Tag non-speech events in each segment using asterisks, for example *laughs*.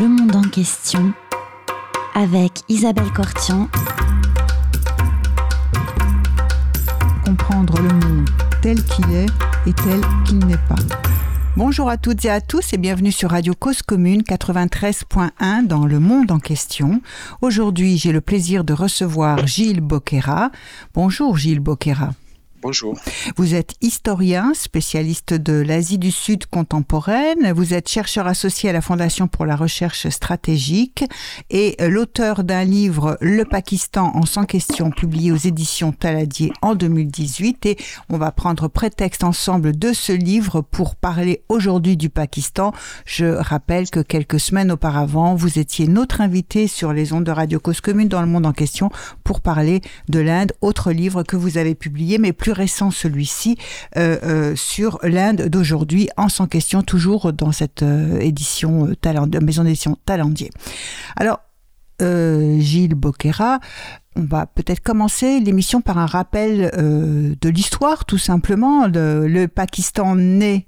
Le monde en question avec Isabelle Cortian. Comprendre le monde tel qu'il est et tel qu'il n'est pas. Bonjour à toutes et à tous et bienvenue sur Radio Cause Commune 93.1 dans le monde en question. Aujourd'hui, j'ai le plaisir de recevoir Gilles Boquera. Bonjour Gilles Boquera. Bonjour. Vous êtes historien, spécialiste de l'Asie du Sud contemporaine. Vous êtes chercheur associé à la Fondation pour la recherche stratégique et l'auteur d'un livre Le Pakistan en 100 questions publié aux éditions Taladier en 2018. Et on va prendre prétexte ensemble de ce livre pour parler aujourd'hui du Pakistan. Je rappelle que quelques semaines auparavant, vous étiez notre invité sur les ondes de Radio Cause Commune dans le monde en question pour parler de l'Inde, autre livre que vous avez publié, mais plus récent celui-ci, euh, euh, sur l'Inde d'aujourd'hui, en sans question, toujours dans cette euh, édition maison d'édition Talendier. Alors, Gilles Boquera, on va peut-être commencer l'émission par un rappel de l'histoire, tout simplement. Le, Pakistan naît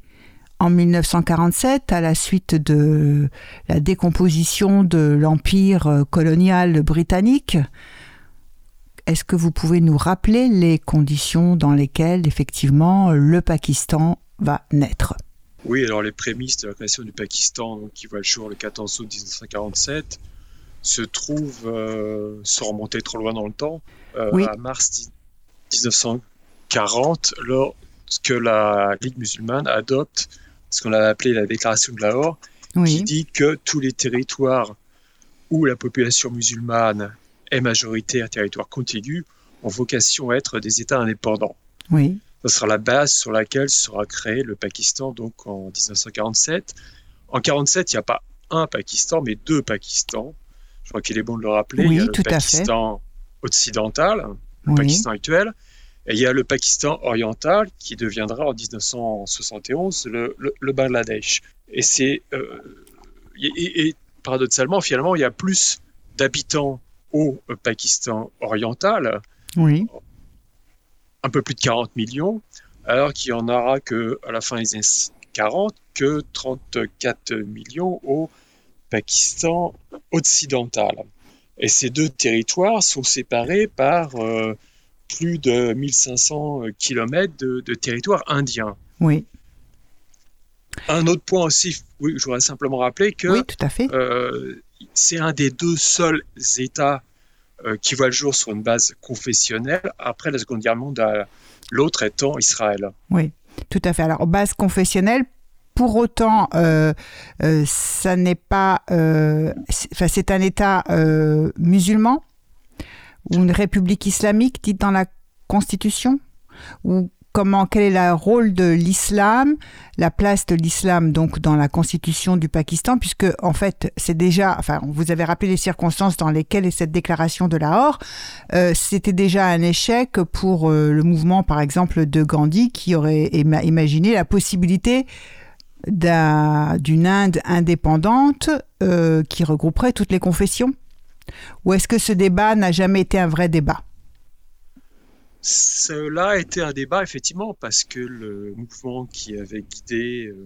en 1947 à la suite de la décomposition de l'empire colonial britannique. Est-ce que vous pouvez nous rappeler les conditions dans lesquelles effectivement le Pakistan va naître? Oui, alors les prémices de la création du Pakistan, qui voit le jour le 14 août 1947, se trouvent, euh, sans remonter trop loin dans le temps, euh, à mars 1940, lorsque la Ligue musulmane adopte ce qu'on a appelé la déclaration de Lahore, qui dit que tous les territoires où la population musulmane est majoritaire, territoire contigu, ont vocation à être des États indépendants. Oui. Ce sera la base sur laquelle sera créé le Pakistan donc en 1947. En 1947, il n'y a pas un Pakistan, mais deux Pakistans. Je crois qu'il est bon de le rappeler. Oui, il y a le Pakistan occidental, le Pakistan actuel, et il y a le Pakistan oriental qui deviendra en 1971 le, le, Bangladesh. Et c'est euh, et, paradoxalement, finalement, il y a plus d'habitants au Pakistan oriental, oui. un peu plus de 40 millions, alors qu'il n'y en aura que à la fin des années 40 que 34 millions au Pakistan occidental. Et ces deux territoires sont séparés par euh, plus de 1500 km de, de territoire indien. Oui. Un autre point aussi, oui, je voudrais simplement rappeler que oui, tout à fait. Euh, c'est un des deux seuls États euh, qui voit le jour sur une base confessionnelle après la Seconde Guerre mondiale, l'autre étant Israël. Oui, tout à fait. Alors, base confessionnelle, pour autant, euh, euh, ça n'est pas. c'est un État musulman ou une république islamique dite dans la Constitution ou comment, quel est le rôle de l'islam, la place de l'islam donc dans la constitution du Pakistan, puisque en fait c'est déjà, enfin vous avez rappelé les circonstances dans lesquelles cette déclaration de Lahore, euh, c'était déjà un échec pour euh, le mouvement par exemple de Gandhi qui aurait imaginé la possibilité d'une Inde indépendante euh, qui regrouperait toutes les confessions. Ou est-ce que ce débat n'a jamais été un vrai débat? Cela a été un débat, effectivement, parce que le mouvement qui avait guidé euh,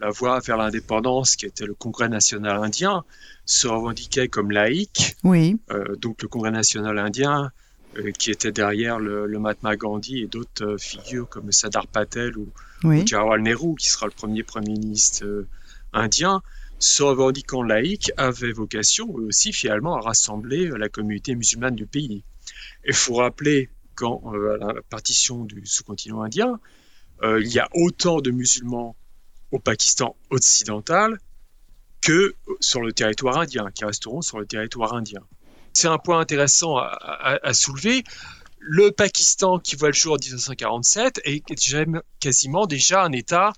la voie vers l'indépendance, qui était le Congrès national indien, se revendiquait comme laïque. Oui. Euh, donc le Congrès national indien, euh, qui était derrière le, Mahatma Gandhi et d'autres figures comme Sardar Patel ou, oui. Jawaharlal Nehru, qui sera le premier Premier ministre indien, se revendiquant laïque, avait vocation aussi finalement à rassembler la communauté musulmane du pays. Il faut rappeler quand, euh, à la partition du sous-continent indien, euh, il y a autant de musulmans au Pakistan occidental que sur le territoire indien, qui resteront sur le territoire indien. C'est un point intéressant à, soulever. Le Pakistan, qui voit le jour en 1947, est quasiment déjà un État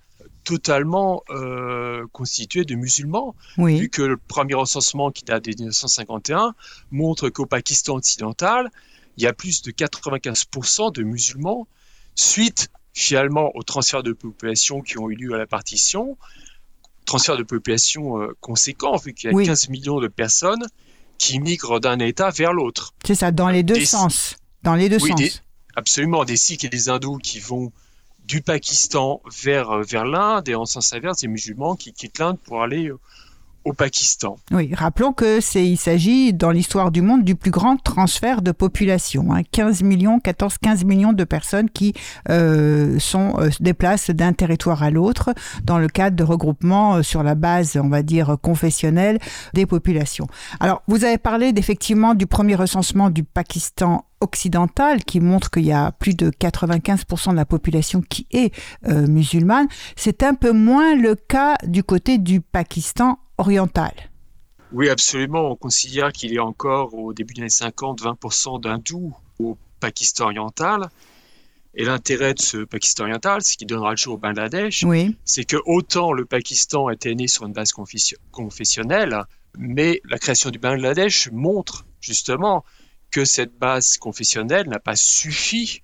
totalement euh, constitué de musulmans, vu que le premier recensement qui date de 1951 montre qu'au Pakistan occidental, il y a plus de 95% de musulmans suite finalement au transfert de population qui ont eu lieu à la partition, transfert de population euh, conséquent, vu qu'il y a 15 millions de personnes qui migrent d'un État vers l'autre. C'est ça, dans les deux sens. Dans les deux sens. absolument, des Sikhs et des hindous qui vont du Pakistan vers, euh, vers l'Inde et en sens inverse, des musulmans qui quittent l'Inde pour aller au Pakistan. Oui, rappelons que c'est, il s'agit dans l'histoire du monde du plus grand transfert de population. 15 hein. millions, 14-15 millions de personnes qui euh, sont euh, déplacent d'un territoire à l'autre dans le cadre de regroupement euh, sur la base, on va dire, confessionnelle des populations. Alors, vous avez parlé effectivement du premier recensement du Pakistan occidental qui montre qu'il y a plus de 95% de la population qui est euh, musulmane. C'est un peu moins le cas du côté du Pakistan oriental. Oui, absolument. On considère qu'il y a encore au début des années 50 20% d'hindous au Pakistan oriental. Et l'intérêt de ce Pakistan oriental, ce qui donnera le jour au Bangladesh, c'est que autant le Pakistan était né sur une base confessionnelle, mais la création du Bangladesh montre justement que cette base confessionnelle n'a pas suffi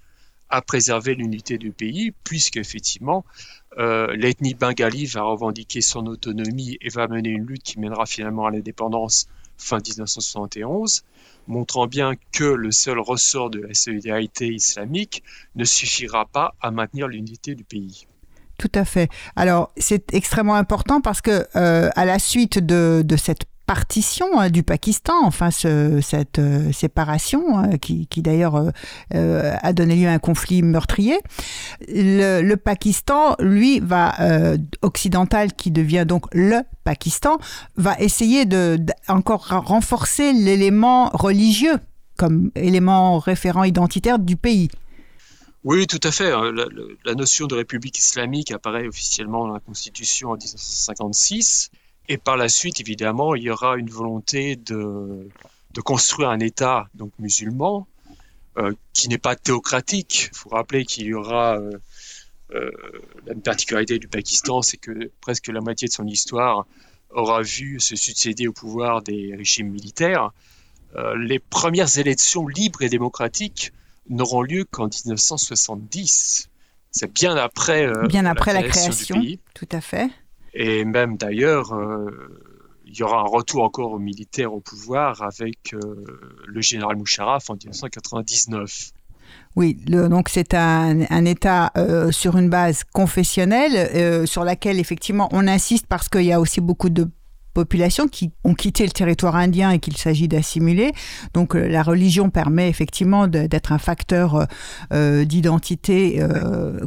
à préserver l'unité du pays, puisque effectivement euh, l'ethnie bengali va revendiquer son autonomie et va mener une lutte qui mènera finalement à l'indépendance fin 1971, montrant bien que le seul ressort de la solidarité islamique ne suffira pas à maintenir l'unité du pays. Tout à fait. Alors c'est extrêmement important parce que euh, à la suite de, de cette partition hein, du Pakistan, enfin cette euh, séparation hein, qui, d'ailleurs euh, euh, a donné lieu à un conflit meurtrier. Le, Pakistan, lui, va occidental, qui devient donc le Pakistan, va essayer de, encore renforcer l'élément religieux comme élément référent identitaire du pays. Oui, tout à fait. Hein. La, la, notion de république islamique apparaît officiellement dans la Constitution en 1956. Et par la suite, évidemment, il y aura une volonté de, de construire un État donc musulman euh, qui n'est pas théocratique. Il faut rappeler qu'il y aura euh, euh, la particularité du Pakistan, c'est que presque la moitié de son histoire aura vu se succéder au pouvoir des régimes militaires. les premières élections libres et démocratiques n'auront lieu qu'en 1970. C'est bien après, bien après la création, la création du pays. Tout à fait. Et même d'ailleurs, euh, il y aura un retour encore aux militaires au pouvoir avec euh, le général Moucharaf en 1999. Oui, donc c'est un, État euh, sur une base confessionnelle sur laquelle effectivement on insiste parce qu'il y a aussi beaucoup de populations qui ont quitté le territoire indien et qu'il s'agit d'assimiler. Donc euh, la religion permet effectivement d'être un facteur euh, euh, d'identité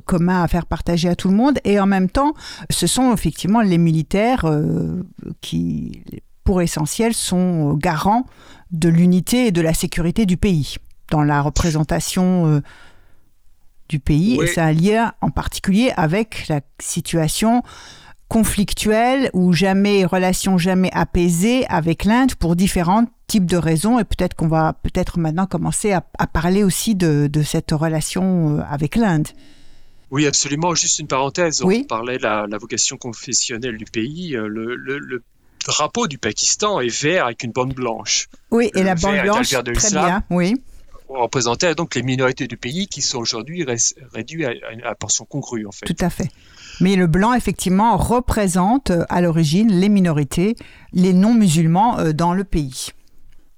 commun à faire partager à tout le monde. Et en même temps, ce sont effectivement les militaires qui, pour essentiel, sont garants de l'unité et de la sécurité du pays dans la représentation du pays. Et ça a lien en particulier avec la situation conflictuelle ou jamais relation jamais apaisée avec l'Inde pour différents types de raisons et peut-être qu'on va peut-être maintenant commencer à, parler aussi de, cette relation euh, avec l'Inde. Oui, absolument. Juste une parenthèse. On parlait de la, vocation confessionnelle du pays. Euh, le, drapeau du Pakistan est vert avec une bande blanche. Oui, et la bande blanche, très bien, oui. représentait donc les minorités du pays qui sont aujourd'hui réduites à une portion congrue, en fait. Tout à fait. Mais le blanc, effectivement, représente euh, à l'origine les minorités, les non-musulmans euh, dans le pays.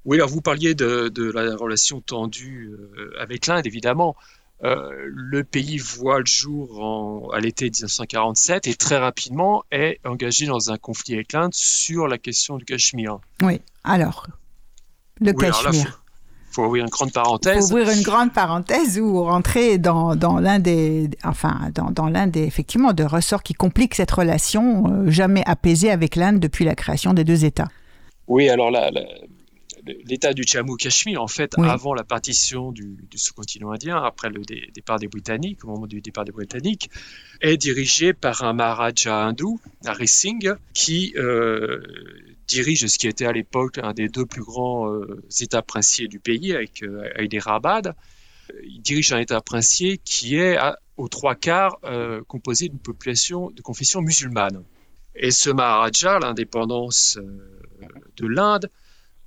Oui, alors vous parliez de, la relation tendue euh, avec l'Inde, évidemment. le pays voit le jour à l'été 1947 et très rapidement est engagé dans un conflit avec l'Inde sur la question du Cachemire. Oui, alors, le Cachemire faut ouvrir une grande parenthèse. Faut ouvrir une grande parenthèse ou rentrer dans, dans l'un des, enfin, dans, dans l'un des, effectivement, de ressorts qui compliquent cette relation euh, jamais apaisée avec l'Inde depuis la création des deux États. Oui, alors là, l'État du Jammu-Cachemire, en fait, avant la partition du, sous-continent indien, après le départ des Britanniques, au moment du départ des Britanniques, est dirigé par un Maharaja hindou, Hari Singh, qui euh, dirige ce qui était à l'époque un des deux plus grands euh, États princiers du pays, avec euh, Hyderabad. Il dirige un État princier qui est aux trois quarts euh, composé d'une population de confession musulmane. Et ce Maharaja, l'indépendance de l'Inde,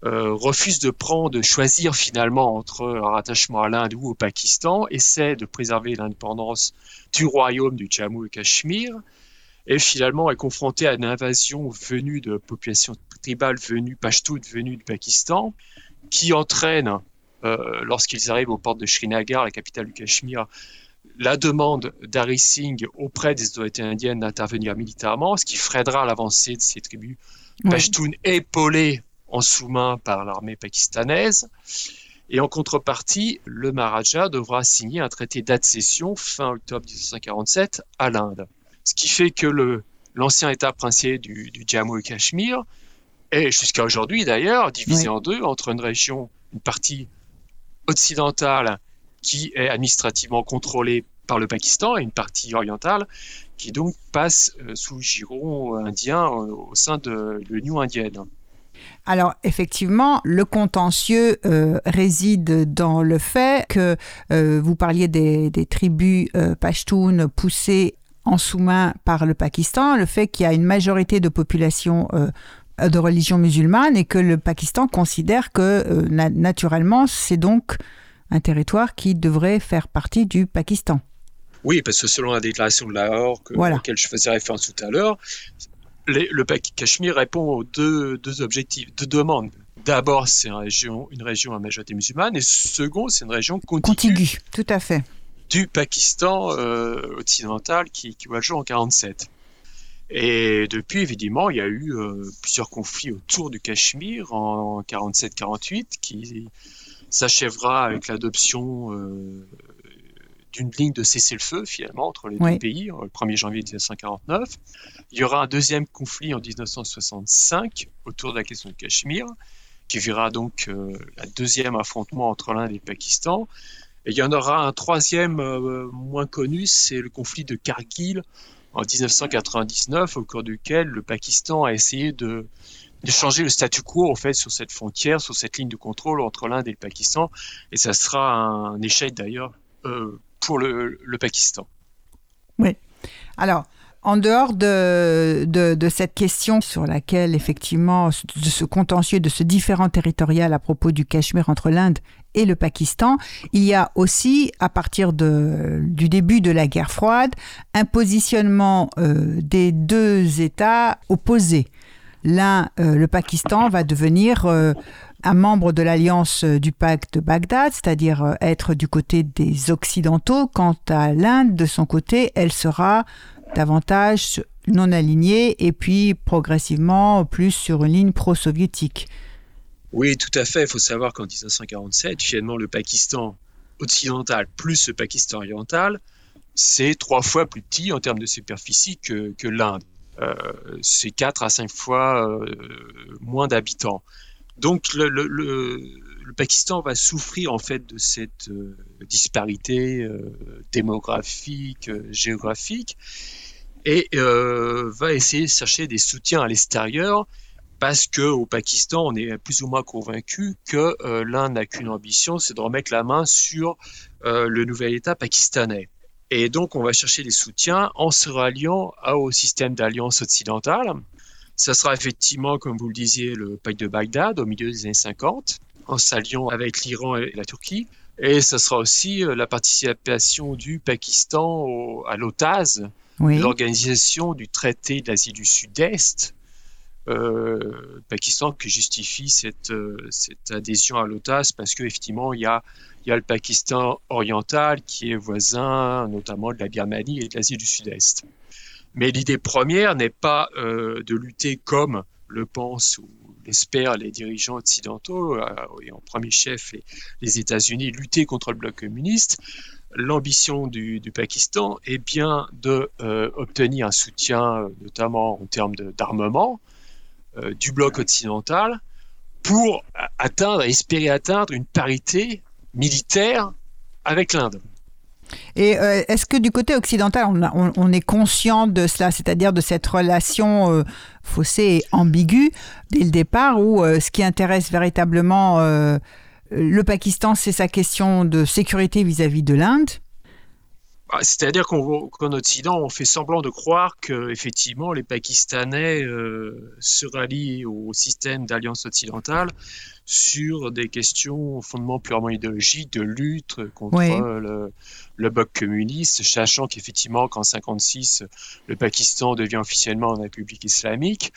refuse de prendre, de choisir finalement entre un rattachement à l'Inde ou au Pakistan, essaie de préserver l'indépendance du royaume du Jammu et Cachemire, et finalement est confronté à une invasion venue de populations tribales venues, pashtunes venues du Pakistan, qui entraîne, euh, lorsqu'ils arrivent aux portes de Srinagar, la capitale du Cachemire, la demande d'Ari Singh auprès des autorités indiennes d'intervenir militairement, ce qui freinera l'avancée de ces tribus Pashtun épaulé en sous-main par l'armée pakistanaise. Et en contrepartie, le Maharaja devra signer un traité d'accession fin octobre 1947 à l'Inde. Ce qui fait que l'ancien État princier du, du Jammu et Cachemire est jusqu'à aujourd'hui d'ailleurs divisé en deux entre une région, une partie occidentale qui est administrativement contrôlée par le Pakistan et une partie orientale qui donc passe euh, sous le giron indien euh, au sein de l'Union indienne. Alors effectivement, le contentieux euh, réside dans le fait que vous parliez des, tribus pashtunes poussées en sous-main par le Pakistan, le fait qu'il y a une majorité de population de religion musulmane et que le Pakistan considère que naturellement c'est donc un territoire qui devrait faire partie du Pakistan. Oui, parce que selon la déclaration de Lahore, que, laquelle je faisais référence tout à l'heure, le Cachemire répond aux deux, objectifs, deux demandes. D'abord, c'est une région, une région à majorité musulmane, et second, c'est une région contiguë. tout à fait. Du Pakistan euh, occidental qui, qui voit le jour en 47. Et depuis, évidemment, il y a eu euh, plusieurs conflits autour du Cachemire en 47-48 qui s'achèvera avec l'adoption euh, d'une ligne de cessez-le-feu finalement entre les deux pays euh, le 1er janvier 1949. Il y aura un deuxième conflit en 1965 autour de la question du Cachemire, qui verra donc euh, la deuxième affrontement entre l'Inde et le Pakistan. Et il y en aura un troisième moins connu, c'est le conflit de Kargil en 1999, au cours duquel le Pakistan a essayé de, changer le statu quo en fait sur cette frontière, sur cette ligne de contrôle entre l'Inde et le Pakistan. Et ça sera un échec d'ailleurs pour le, Pakistan. Oui. Alors, en dehors de, cette question sur laquelle, effectivement, de ce contentieux, de ce différent territorial à propos du Cachemire entre l'Inde et le Pakistan, il y a aussi, à partir du début de la guerre froide, un positionnement euh, des deux États opposés. L'un, euh, le Pakistan, va devenir euh, un membre de l'alliance du pacte de Bagdad, c'est-à-dire être du côté des Occidentaux. Quant à l'Inde, de son côté, elle sera davantage non alignée et puis progressivement plus sur une ligne pro-soviétique. Oui, tout à fait. Il faut savoir qu'en 1947, finalement, le Pakistan occidental plus le Pakistan oriental, c'est trois fois plus petit en termes de superficie que, l'Inde. Euh, c'est quatre à cinq fois moins d'habitants. Donc le, Pakistan va souffrir en fait de cette euh, disparité euh, démographique, euh, géographique, et va essayer de chercher des soutiens à l'extérieur parce que au Pakistan, on est plus ou moins convaincu que l'Inde n'a qu'une ambition, c'est de remettre la main sur le nouvel État pakistanais. Et donc, on va chercher des soutiens en se ralliant au système d'alliance occidentale, ça sera effectivement, comme vous le disiez, le pacte de Bagdad au milieu des années 50, en s'alliant avec l'Iran et la Turquie. Et ce sera aussi euh, la participation du Pakistan à l'OTAS, l'organisation du traité d'Asie du Sud-Est. Euh, Pakistan qui justifie cette, euh, cette adhésion à l'OTAS parce qu'effectivement, il y a, y a le Pakistan oriental qui est voisin notamment de la Birmanie et de l'Asie du Sud-Est. Mais l'idée première n'est pas euh, de lutter comme le pensent ou l'espèrent les dirigeants occidentaux, euh, et en premier chef les, États-Unis, lutter contre le bloc communiste. L'ambition du, Pakistan est bien de euh, obtenir un soutien, notamment en termes d'armement, du bloc occidental pour atteindre, espérer atteindre une parité militaire avec l'Inde. Et euh, est-ce que du côté occidental, on, est conscient de cela, c'est-à-dire de cette relation euh, faussée et ambiguë dès le départ, où euh, ce qui intéresse véritablement le Pakistan, c'est sa question de sécurité vis-à-vis de l'Inde bah, c'est-à-dire qu'en Occident, on fait semblant de croire que effectivement les Pakistanais se rallient au système d'alliance occidentale sur des questions au fondement purement idéologique de lutte contre le, le bloc communiste, sachant qu'effectivement qu'en 56, le Pakistan devient officiellement une république islamique.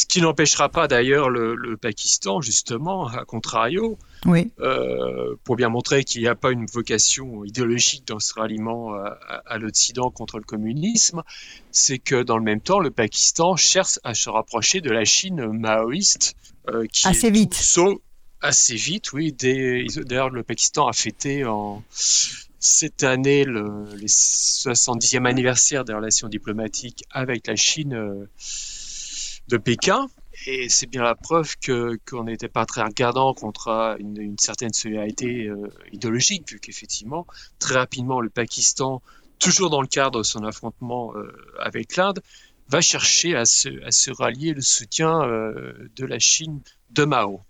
Ce qui n'empêchera pas d'ailleurs le, Pakistan, justement, à contrario, oui. Euh, pour bien montrer qu'il n'y a pas une vocation idéologique dans ce ralliement à, l'Occident contre le communisme, c'est que dans le même temps, le Pakistan cherche à se rapprocher de la Chine maoïste. Euh, qui assez vite. assez vite, oui. D'ailleurs, le Pakistan a fêté en cette année le les 70e anniversaire des relations diplomatiques avec la Chine euh, de Pékin. Et c'est bien la preuve que qu'on n'était pas très regardant contre une, certaine solidarité euh, idéologique, vu qu'effectivement, très rapidement, le Pakistan, toujours dans le cadre de son affrontement euh, avec l'Inde, va chercher à se, à se rallier le soutien euh, de la Chine de Mao.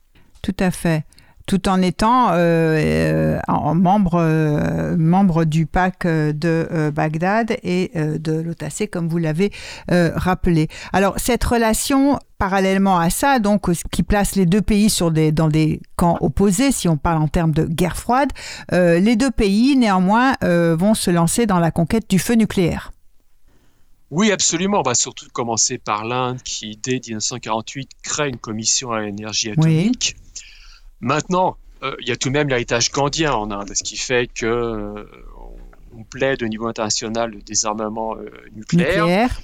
Tout à fait tout en étant euh, en membre, membre du PAC de Bagdad et de l'OTAC, comme vous l'avez rappelé. Alors, cette relation parallèlement à ça, donc qui place les deux pays sur des, dans des camps opposés, si on parle en termes de guerre froide, euh, les deux pays néanmoins euh, vont se lancer dans la conquête du feu nucléaire. Oui, absolument. On va surtout commencer par l'Inde qui, dès 1948, crée une commission à l'énergie atomique. Maintenant, euh, il y a tout de même l'héritage gandhien en Inde, ce qui fait que on plaide au niveau international le désarmement nucléaire. nucléaire.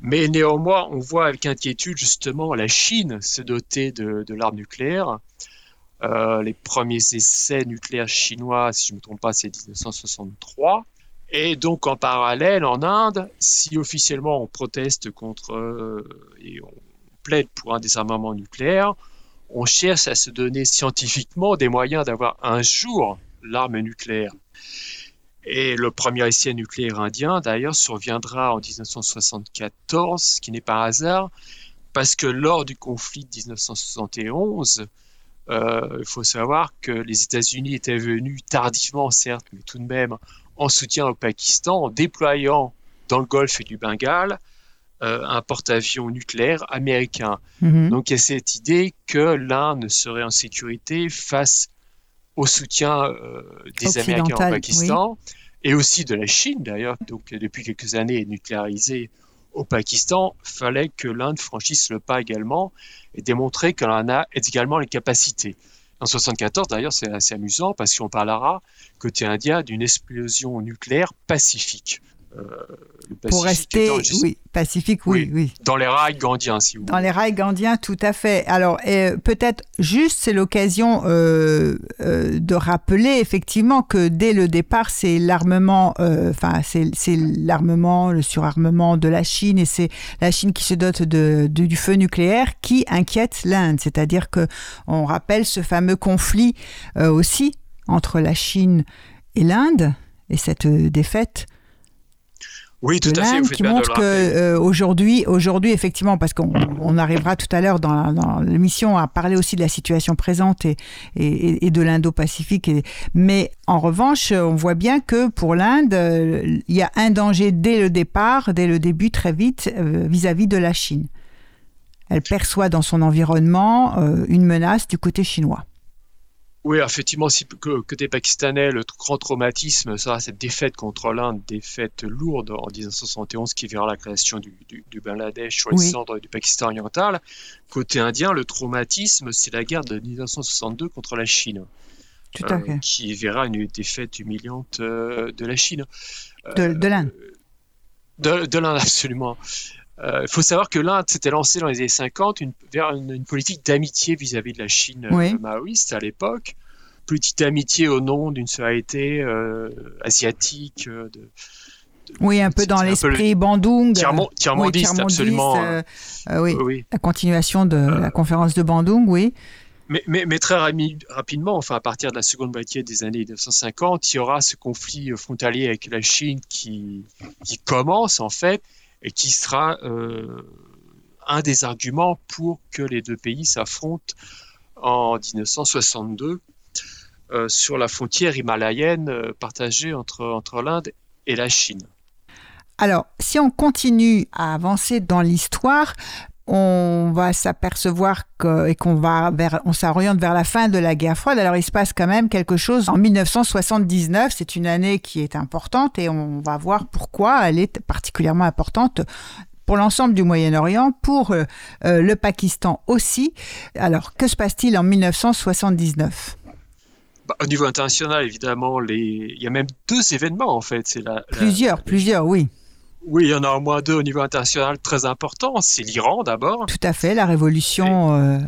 Mais néanmoins, on voit avec inquiétude justement la Chine se doter de, l'arme nucléaire. Euh, les premiers essais nucléaires chinois, si je ne me trompe pas, c'est 1963. Et donc en parallèle, en Inde, si officiellement on proteste contre euh, et on plaide pour un désarmement nucléaire, on cherche à se donner scientifiquement des moyens d'avoir un jour l'arme nucléaire. Et le premier essai nucléaire indien, d'ailleurs, surviendra en 1974, ce qui n'est pas hasard, parce que lors du conflit de 1971, euh, il faut savoir que les États-Unis étaient venus tardivement, certes, mais tout de même en soutien au Pakistan, en déployant dans le Golfe du Bengale euh, un porte-avions nucléaire américain. Mm-hmm. Donc il y a cette idée que l'Inde serait en sécurité face au soutien euh, des Américains au Pakistan et aussi de la Chine d'ailleurs, donc depuis quelques années nucléarisée au Pakistan, fallait que l'Inde franchisse le pas également et démontrer qu'elle en a également les capacités. En 1974, d'ailleurs, c'est assez amusant parce qu'on parlera côté indien d'une explosion nucléaire pacifique. Euh, pour rester, oui, pacifique, oui, oui, Dans les rails gandiens, si vous Dans les rails gandiens, tout à fait. Alors, peut-être juste, c'est l'occasion euh, euh, de rappeler effectivement que dès le départ, c'est l'armement, enfin, c'est l'armement, le surarmement de la Chine et c'est la Chine qui se dote de, du feu nucléaire qui inquiète l'Inde. C'est-à-dire que on rappelle ce fameux conflit aussi entre la Chine et l'Inde et cette défaite oui, tout à fait. qui montre que euh, aujourd'hui, aujourd'hui, effectivement, parce qu'on arrivera tout à l'heure dans, l'émission à parler aussi de la situation présente et, et, de l'Indo-Pacifique. Mais en revanche, on voit bien que pour l'Inde, euh, il y a un danger dès le départ, dès le début, très vite, euh, vis-à-vis -vis de la Chine. Elle perçoit dans son environnement une menace du côté chinois. Oui, effectivement, si, côté pakistanais, le grand traumatisme sera cette défaite contre l'Inde, défaite lourde en 1971 qui verra la création du, du, Bangladesh sur les cendres du Pakistan oriental. Côté indien, le traumatisme, c'est la guerre de 1962 contre la Chine. Tout à euh, fait. qui verra une défaite humiliante euh, de la Chine. de, l'Inde. Euh, de, l'Inde, *laughs* absolument. Il faut savoir que l'Inde s'était lancée dans les années 50 vers une, politique d'amitié vis-à-vis de la Chine maoïste à l'époque petite amitié au nom d'une société euh, asiatique. Euh, de, oui, un peu dans l'esprit Bandung. Tiers-mondiste, absolument. Euh, oui. la continuation de la conférence de Bandung, oui. Mais, mais, mais, très rapidement, enfin à partir de la seconde moitié des années 1950, il y aura ce conflit frontalier avec la Chine qui, qui commence en fait et qui sera un des arguments pour que les deux pays s'affrontent en 1962 euh, sur la frontière himalayenne euh, partagée entre, entre l'Inde et la Chine. Alors, si on continue à avancer dans l'histoire, on va s'apercevoir et qu'on va vers, on s'oriente vers la fin de la guerre froide. Alors, il se passe quand même quelque chose en 1979. C'est une année qui est importante et on va voir pourquoi elle est particulièrement importante pour l'ensemble du Moyen-Orient, pour le Pakistan aussi. Alors, que se passe-t-il en 1979 bah, au niveau international, évidemment, les... il y a même deux événements en fait. C'est la, plusieurs, plusieurs, oui. Oui, il y en a au moins deux au niveau international très importants. C'est l'Iran d'abord. Tout à fait, la révolution, euh,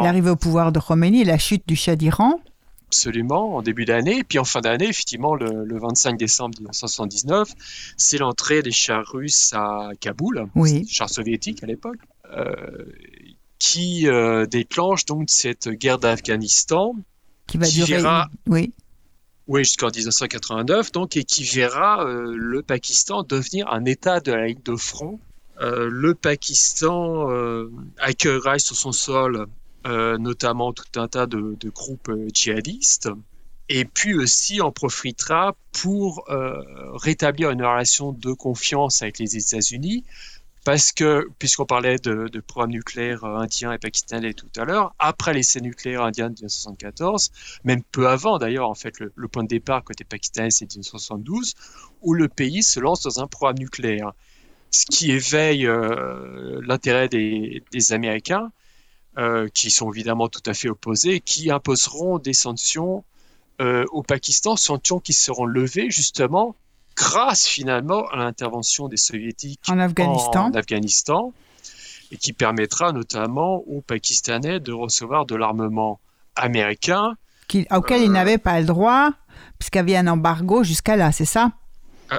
l'arrivée au pouvoir de Khomeini, la chute du Shah d'Iran. Absolument, en début d'année. Puis en fin d'année, effectivement, le, 25 décembre 1979, c'est l'entrée des chars russes à Kaboul, oui. chars soviétiques à l'époque, euh, qui euh, déclenche donc cette guerre d'Afghanistan. Qui va durer. Oui oui, jusqu'en 1989, donc, et qui verra euh, le Pakistan devenir un État de la ligne de front. Euh, le Pakistan euh, accueillera sur son sol notamment tout un tas de, de, groupes djihadistes, et puis aussi en profitera pour rétablir une relation de confiance avec les États-Unis, parce que, puisqu'on parlait de, de programme nucléaire euh, indien et pakistanais tout à l'heure, après l'essai nucléaire indien de 1974, même peu avant d'ailleurs, en fait, le, point de départ côté pakistanais, c'est 1972, où le pays se lance dans un programme nucléaire. Ce qui éveille euh, l'intérêt des, Américains, euh, qui sont évidemment tout à fait opposés, qui imposeront des sanctions au Pakistan, sanctions qui seront levées justement grâce finalement à l'intervention des soviétiques en Afghanistan. et qui permettra notamment aux Pakistanais de recevoir de l'armement américain. auquel ils euh, n'avaient pas le droit, puisqu'il y avait un embargo jusqu'à là, c'est ça?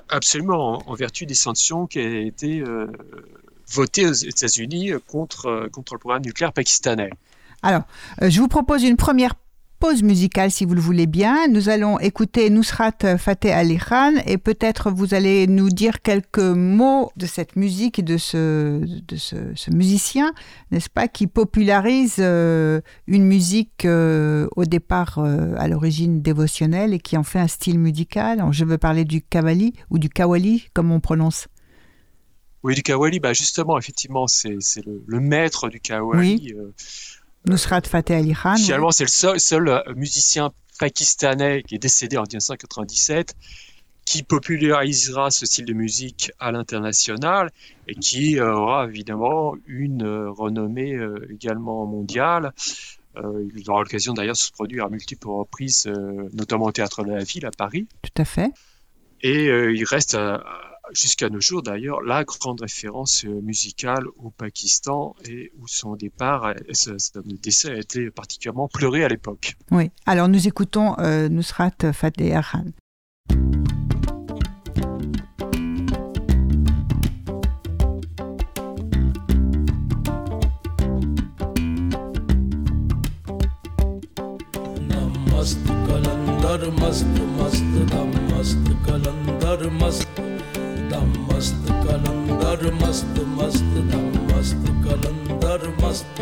Absolument, en, vertu des sanctions qui ont été euh, votées aux États-Unis contre, euh, contre le programme nucléaire pakistanais. Alors, je vous propose une première pause musicale si vous le voulez bien. Nous allons écouter Nusrat Fateh Ali Khan et peut-être vous allez nous dire quelques mots de cette musique et de ce, de ce, musicien, n'est-ce pas, qui popularise euh, une musique euh, au départ euh, à l'origine dévotionnelle et qui en fait un style musical. je veux parler du kawali ou du kawali, comme on prononce. Oui, du kawali, bah justement, effectivement, c'est le, maître du kawali. Oui. Nusrat Fateh Ali Khan. Finalement, c'est le seul, euh, musicien pakistanais qui est décédé en 1997 qui popularisera ce style de musique à l'international et qui aura évidemment une euh, renommée euh, également mondiale. il aura l'occasion d'ailleurs de se produire à multiples reprises, notamment au Théâtre de la Ville à Paris. Tout à fait. Et il reste jusqu'à nos jours d'ailleurs, la grande référence euh, musicale au Pakistan et où son départ, euh, son décès a été particulièrement pleuré à l'époque. Oui, alors nous écoutons euh, Nusrat Fateh Khan. दम मस्त कलंदर मस्त मस्त कलंदर मस्त मस्त दम मस्त कलंदर मस्त।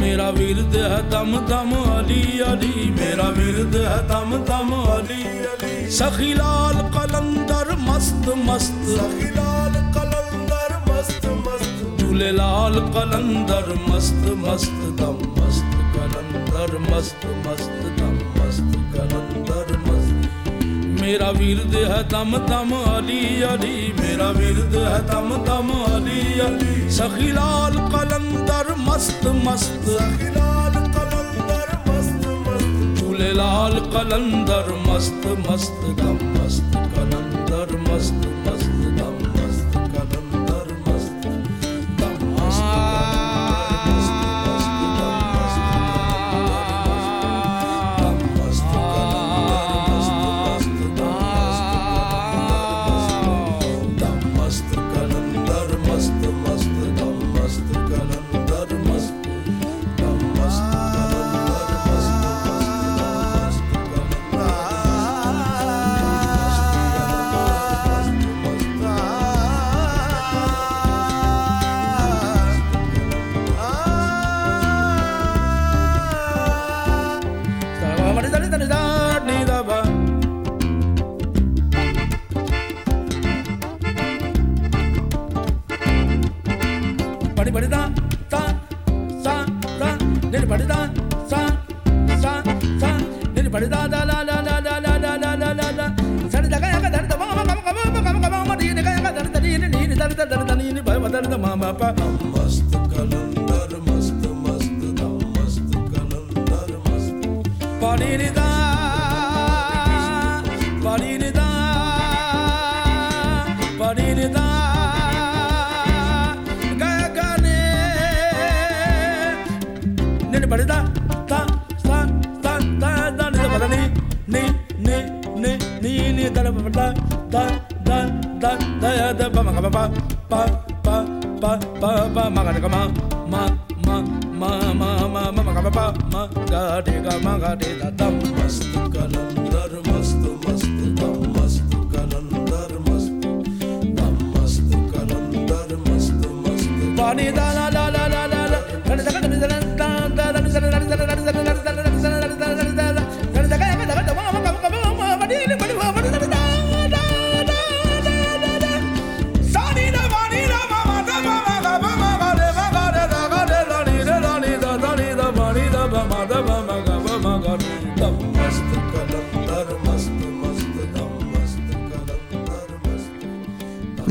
मेरा विरद है दम दम अली अली। मेरा विरद है दम दम अली अली। सखी लाल कलंदर मस्त मस्त। सखी लाल कलंदर मस्त मस्त। झूले लाल कलंदर मस्त मस्त दम मस्त कलंदर मस्त मस्त दम मस्त कलंदर। मेरा विरद है दम दम अली अली मेरा विरद है दम दम अली अली सखीलाल कलंदर मस्त मस्त सखीलाल कलंदर मस्त मस्त झूले लाल कलंदर मस्त मस्त दम मस्त कलंदर मस्त मस्त दम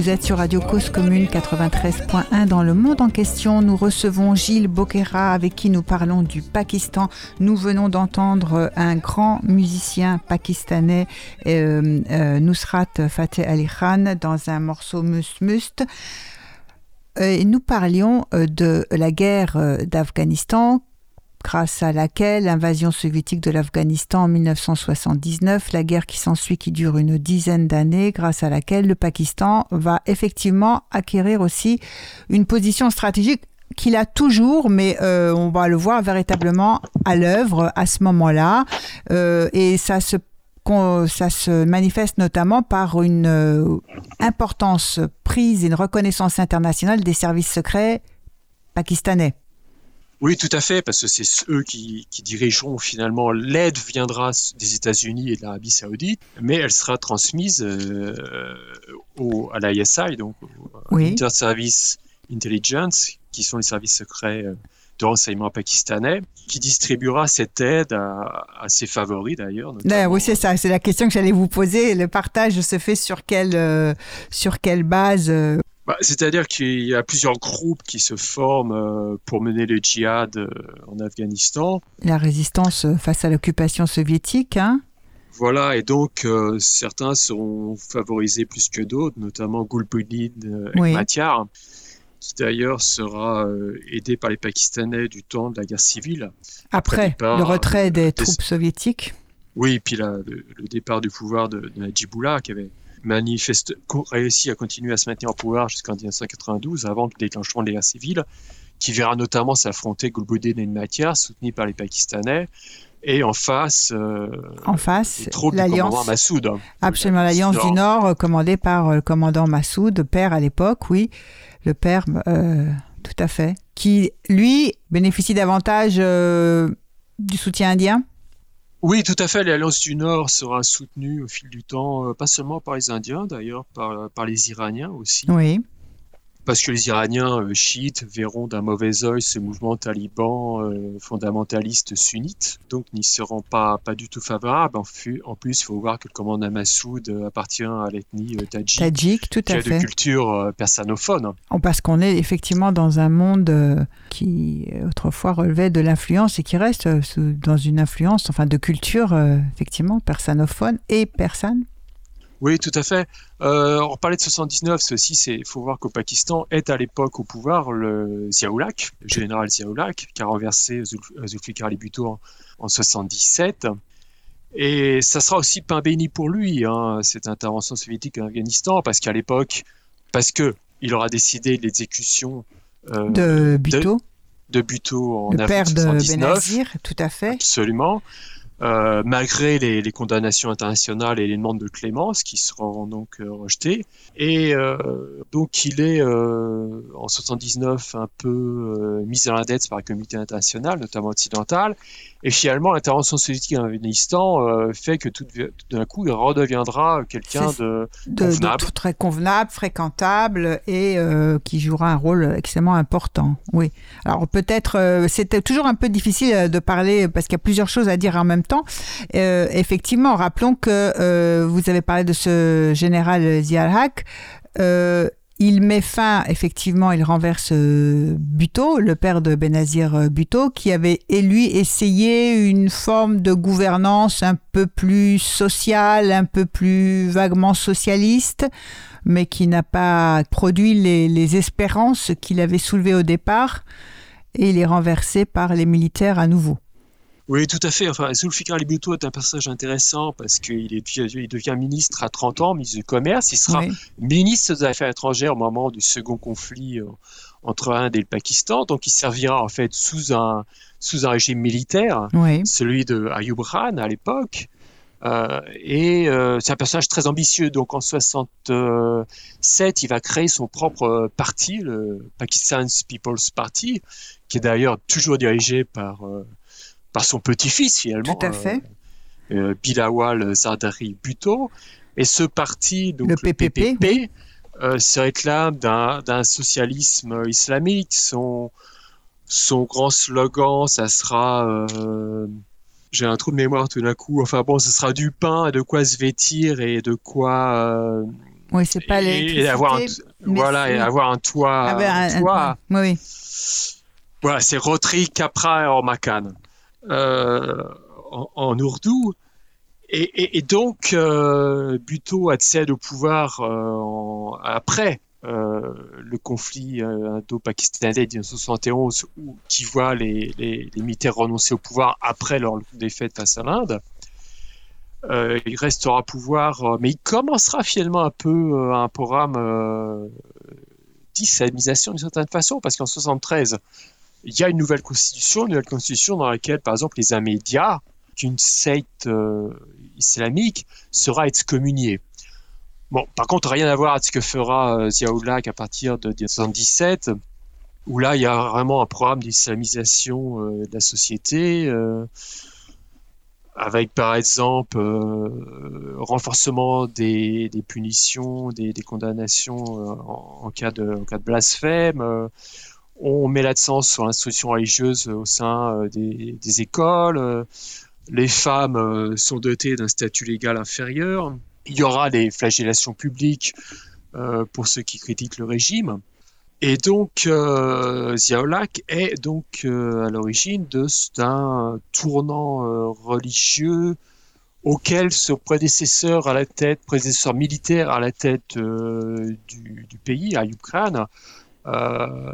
Vous êtes sur Radio Cause Commune 93.1 dans le monde en question. Nous recevons Gilles Bokera avec qui nous parlons du Pakistan. Nous venons d'entendre un grand musicien pakistanais, euh, euh, Nusrat Fateh Ali Khan, dans un morceau Must Must. Nous parlions euh, de la guerre d'Afghanistan grâce à laquelle l'invasion soviétique de l'Afghanistan en 1979, la guerre qui s'ensuit qui dure une dizaine d'années, grâce à laquelle le Pakistan va effectivement acquérir aussi une position stratégique qu'il a toujours, mais euh, on va le voir véritablement à l'œuvre à ce moment-là. Euh, et ça se, manifeste notamment par une euh, importance prise et une reconnaissance internationale des services secrets pakistanais. Oui, tout à fait, parce que c'est eux qui, dirigeront finalement. L'aide viendra des États-Unis et de l'Arabie Saoudite, mais elle sera transmise euh, au, à l'ISI, donc au Inter-Service Intelligence, qui sont les services secrets euh, de renseignement pakistanais, qui distribuera cette aide à, ses favoris d'ailleurs. Oui, c'est ça, c'est la question que j'allais vous poser. Le partage se fait sur quelle, euh, sur quelle base bah, c'est-à-dire qu'il y a plusieurs groupes qui se forment euh, pour mener le djihad euh, en Afghanistan. La résistance euh, face à l'occupation soviétique, hein voilà, et donc certains seront favorisés plus que d'autres, notamment Gulbuddin oui. Matyar, qui d'ailleurs sera aidé par les Pakistanais du temps de la guerre civile. Après, le, retrait des, troupes soviétiques Oui, puis le, départ du pouvoir de, de Najibullah, qui avait manifeste, réussit à continuer à se maintenir en pouvoir jusqu'en 1992, avant le déclenchement de la guerre civile, qui verra notamment s'affronter Gulbuddin et Matia, soutenu par les Pakistanais, et en face, euh, en face, l'alliance Massoud. Absolument, l'alliance du Nord, euh, commandée par euh, le commandant Massoud, père à l'époque, oui, le père, tout à fait, qui lui bénéficie davantage du soutien indien. Oui, tout à fait. L'Alliance du Nord sera soutenue au fil du temps, euh, pas seulement par les Indiens, d'ailleurs, par, par les Iraniens aussi. Oui parce que les Iraniens euh, chiites verront d'un mauvais œil ce mouvement taliban euh, fondamentaliste sunnite, donc n'y seront pas, pas du tout favorables. En, en plus, il faut voir que le commandant Massoud euh, appartient à l'ethnie tadjik, tadjik, tout à qui fait. de culture persanophone. Parce qu'on est effectivement dans un monde qui autrefois relevait de l'influence et qui reste dans une influence, enfin de culture effectivement persanophone et persane oui, tout à fait. Euh, on parlait de 79, ceci, c'est, il faut voir qu'au Pakistan est à l'époque au pouvoir le Ziaoulak, le général Ziaoulak, qui a renversé Zulfikar Ali Bhutto en, en 77. Et ça sera aussi pain béni pour lui, hein, cette intervention soviétique en Afghanistan, parce qu'à l'époque, parce que il aura décidé l'exécution euh, de Bhutto? De, Bhutto en le père de Benazir, tout à fait. Absolument. Euh, malgré les, condamnations internationales et les demandes de clémence qui seront donc euh, rejetées. Et euh, donc il est en 79 un peu mis à l'index par la communauté internationale, notamment occidentale. Et finalement, l'intervention soviétique en Afghanistan fait que tout, d'un coup, il redeviendra quelqu'un de, convenable. très convenable, fréquentable et qui jouera un rôle extrêmement important. Oui. Alors peut-être, c'était toujours un peu difficile de parler parce qu'il y a plusieurs choses à dire en même temps. Euh, effectivement, rappelons que euh, vous avez parlé de ce général Ziarhak. Il met fin, effectivement, il renverse euh, Buteau, le père de Benazir euh, Buteau, qui avait, et lui, essayé une forme de gouvernance un peu plus sociale, un peu plus vaguement socialiste, mais qui n'a pas produit les, les espérances qu'il avait soulevées au départ, et il est renversé par les militaires à nouveau. Oui, tout à fait. Enfin, Zulfikar Libuto est un personnage intéressant parce qu'il il devient ministre à 30 ans, ministre du Commerce. Il sera ministre des Affaires étrangères au moment du second conflit euh, entre l'Inde et le Pakistan. Donc, il servira en fait sous un, sous un régime militaire, celui de Ayub Khan à l'époque. Euh, et euh, c'est un personnage très ambitieux. Donc en 67, il va créer son propre parti, le Pakistan's People's Party, qui est d'ailleurs toujours dirigé par par son petit-fils finalement. Tout à fait. Euh, euh Bilawal Zardari Bhutto. Et ce parti, donc le PPP, euh, se réclame d'un socialisme islamique. Son, son grand slogan, ça sera euh, j'ai un trou de mémoire tout d'un coup. Enfin bon, ce sera du pain, de quoi se vêtir et de quoi. Oui, c'est pas et, avoir un, voilà, et avoir un toit. Ah un, toit. oui. Voilà, c'est Rotri Capra et Ormakan. Euh, en, ourdou. Et, donc, euh, Buteau accède au pouvoir euh, après le conflit indo-pakistanais de 1971, qui voit les, militaires renoncer au pouvoir après leur défaite face à l'Inde. il restera au pouvoir, mais il commencera finalement un peu un programme d'islamisation d'une certaine façon, parce qu'en 73, il y a une nouvelle constitution, une nouvelle constitution dans laquelle, par exemple, les Ahmédias, qu'une secte euh, islamique, sera excommuniée. Bon, par contre, rien à voir avec ce que fera euh, Ziaoulak à partir de 1977, où là, il y a vraiment un programme d'islamisation euh, de la société, euh, avec par exemple renforcement des, punitions, des, condamnations en cas de blasphème on met l'accent sur l'instruction religieuse au sein euh, des, écoles. Euh, les femmes euh, sont dotées d'un statut légal inférieur. Il y aura des flagellations publiques pour ceux qui critiquent le régime. Et donc, Ziaolak est donc à l'origine d'un tournant religieux auquel son prédécesseur à la tête, prédécesseur militaire à la tête du, du, pays, Khan, euh,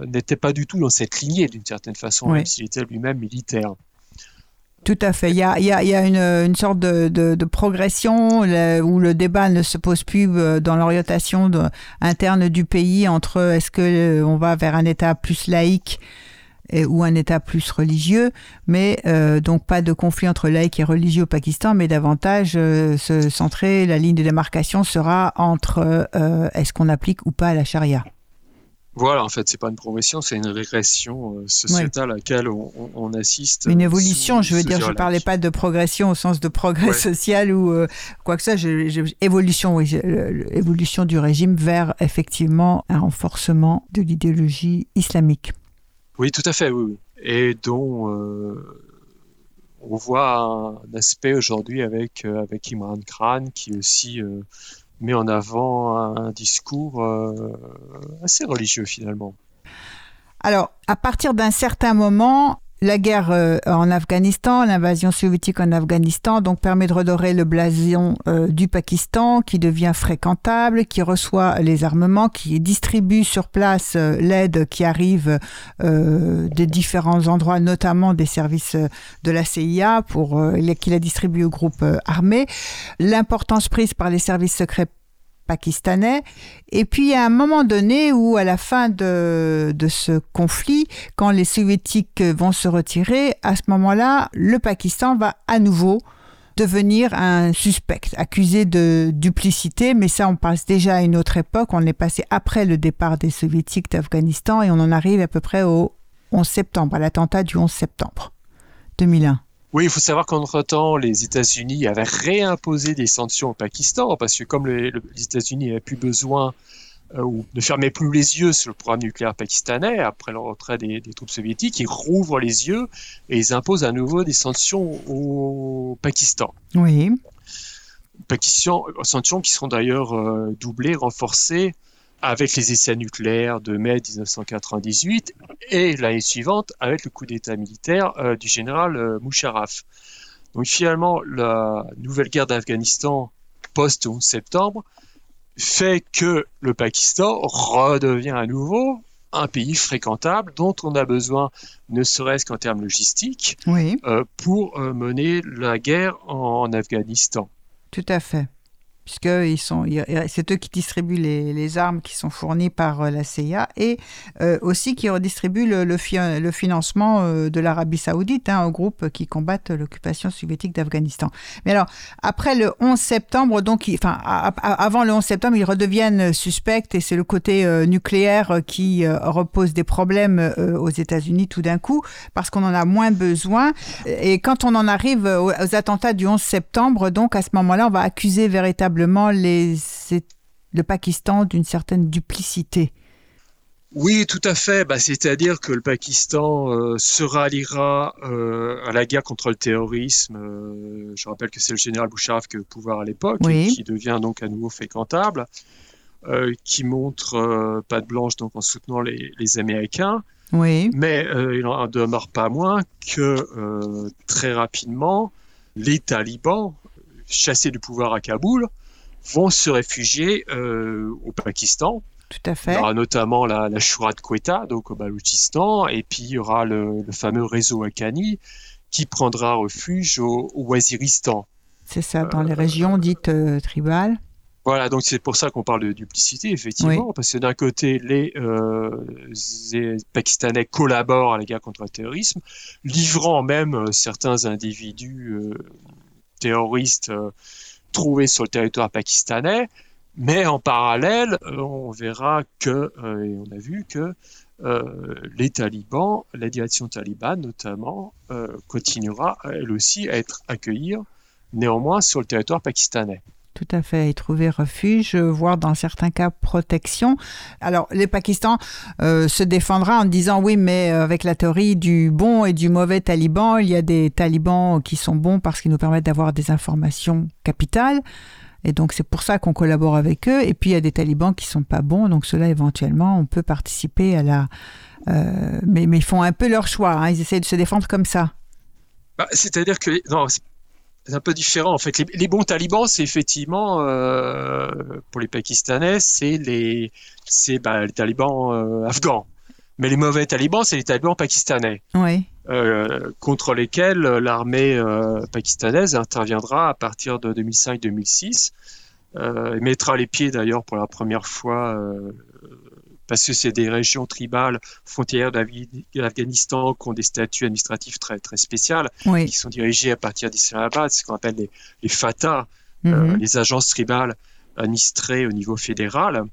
n'était pas du tout dans cette lignée d'une certaine façon, même s'il était lui-même militaire. Tout à fait. Il y a, il y a, une, une, sorte de, de, progression où le débat ne se pose plus euh, dans l'orientation interne du pays entre est-ce que euh, on va vers un État plus laïque et, ou un État plus religieux, mais donc pas de conflit entre laïque et religieux au Pakistan, mais davantage se centrer, la ligne de démarcation sera entre est-ce qu'on applique ou pas la charia. Voilà, en fait, c'est pas une progression, c'est une régression euh, sociétale à laquelle on, assiste. Une évolution, je veux dire, je parlais pas de progression au sens de progrès social ou euh, quoi que ça. évolution, oui, évolution du régime vers effectivement un renforcement de l'idéologie islamique. Oui, tout à fait, oui. Et dont euh, on voit un aspect aujourd'hui avec, avec Imran Khan qui aussi met en avant un, discours euh, assez religieux finalement. Alors, à partir d'un certain moment, la guerre euh, en Afghanistan, l'invasion soviétique en Afghanistan, donc permet de redorer le blason euh, du Pakistan, qui devient fréquentable, qui reçoit les armements, qui distribue sur place l'aide qui arrive de différents endroits, notamment des services de la CIA, pour qui la distribue aux groupes armés. L'importance prise par les services secrets pakistanais. Et puis, à un moment donné où, à la fin de, de ce conflit, quand les soviétiques vont se retirer, à ce moment-là, le Pakistan va à nouveau devenir un suspect, accusé de duplicité, mais ça on passe déjà à une autre époque, on est passé après le départ des soviétiques d'Afghanistan et on en arrive à peu près au 11 septembre, à l'attentat du 11 septembre 2001. Oui, il faut savoir qu'entre-temps, les États-Unis avaient réimposé des sanctions au Pakistan, parce que comme les, États-Unis n'avaient plus besoin euh, ou ne fermaient plus les yeux sur le programme nucléaire pakistanais, après le retrait des, troupes soviétiques, ils rouvrent les yeux et ils imposent à nouveau des sanctions au Pakistan. Oui. Pakistan, sanctions qui seront d'ailleurs euh, doublées, renforcées avec les essais nucléaires de mai 1998 et l'année suivante avec le coup d'État militaire euh, du général euh, Musharraf. Donc finalement, la nouvelle guerre d'Afghanistan post-11 septembre fait que le Pakistan redevient à nouveau un pays fréquentable dont on a besoin, ne serait-ce qu'en termes logistiques, euh, pour mener la guerre en Afghanistan. Tout à fait puisque sont, c'est eux qui distribuent les, armes qui sont fournies par euh, la CIA et euh, aussi qui redistribuent le, financement euh, de l'Arabie saoudite hein, aux groupes qui combattent l'occupation soviétique d'Afghanistan. Mais alors, après le 11 septembre, donc, enfin, avant le 11 septembre, ils redeviennent suspects et c'est le côté nucléaire qui repose des problèmes aux États-Unis tout d'un coup parce qu'on en a moins besoin. Et quand on en arrive aux attentats du 11 septembre, donc à ce moment-là, on va accuser véritablement les, le Pakistan d'une certaine duplicité. Oui, tout à fait. Bah, c'est-à-dire que le Pakistan euh, se ralliera euh, à la guerre contre le terrorisme. Euh, je rappelle que c'est le général Boucharaf qui est au pouvoir à l'époque, qui devient donc à nouveau fréquentable, qui montre pas de blanche donc en soutenant les, les Américains. Oui. Mais il n'en demeure pas moins que très rapidement, les talibans, chassés du pouvoir à Kaboul, vont se réfugier euh, au Pakistan. Tout à fait. Il y aura notamment la, la Shura de Quetta, donc au Baloutchistan, et puis il y aura le, fameux réseau Akani qui prendra refuge au, Waziristan. C'est ça, dans les régions dites euh, tribales. Voilà, donc c'est pour ça qu'on parle de duplicité, effectivement, parce que d'un côté, les, euh, les, Pakistanais collaborent à la guerre contre le terrorisme, livrant même certains individus terroristes trouvés sur le territoire pakistanais, mais en parallèle, euh, on verra que, euh, et on a vu que euh, les talibans, la direction talibane notamment, continuera elle aussi à être accueillir néanmoins sur le territoire pakistanais. Tout à fait, y trouver refuge, voire dans certains cas protection. Alors, le Pakistan se défendra en disant oui, mais avec la théorie du bon et du mauvais taliban, il y a des talibans qui sont bons parce qu'ils nous permettent d'avoir des informations capitales. Et donc, c'est pour ça qu'on collabore avec eux. Et puis, il y a des talibans qui sont pas bons. Donc, cela, éventuellement, on peut participer à la. mais, mais ils font un peu leur choix. Hein. Ils essaient de se défendre comme ça. Bah, c'est-à-dire que. Non, c'est un peu différent. En fait, les, bons talibans, c'est effectivement euh, pour les Pakistanais, c'est les, c'est bah, les talibans euh, afghans. Mais les mauvais talibans, c'est les talibans pakistanais. Euh, contre lesquels l'armée pakistanaise interviendra à partir de 2005-2006. mettra les pieds d'ailleurs pour la première fois parce que c'est des régions tribales frontières d'Afghanistan qui ont des statuts administratifs très, très spéciales, qui sont dirigés à partir d'Islamabad, ce qu'on appelle les, les FATA, euh, mhm. les agences tribales administrées au niveau fédéral.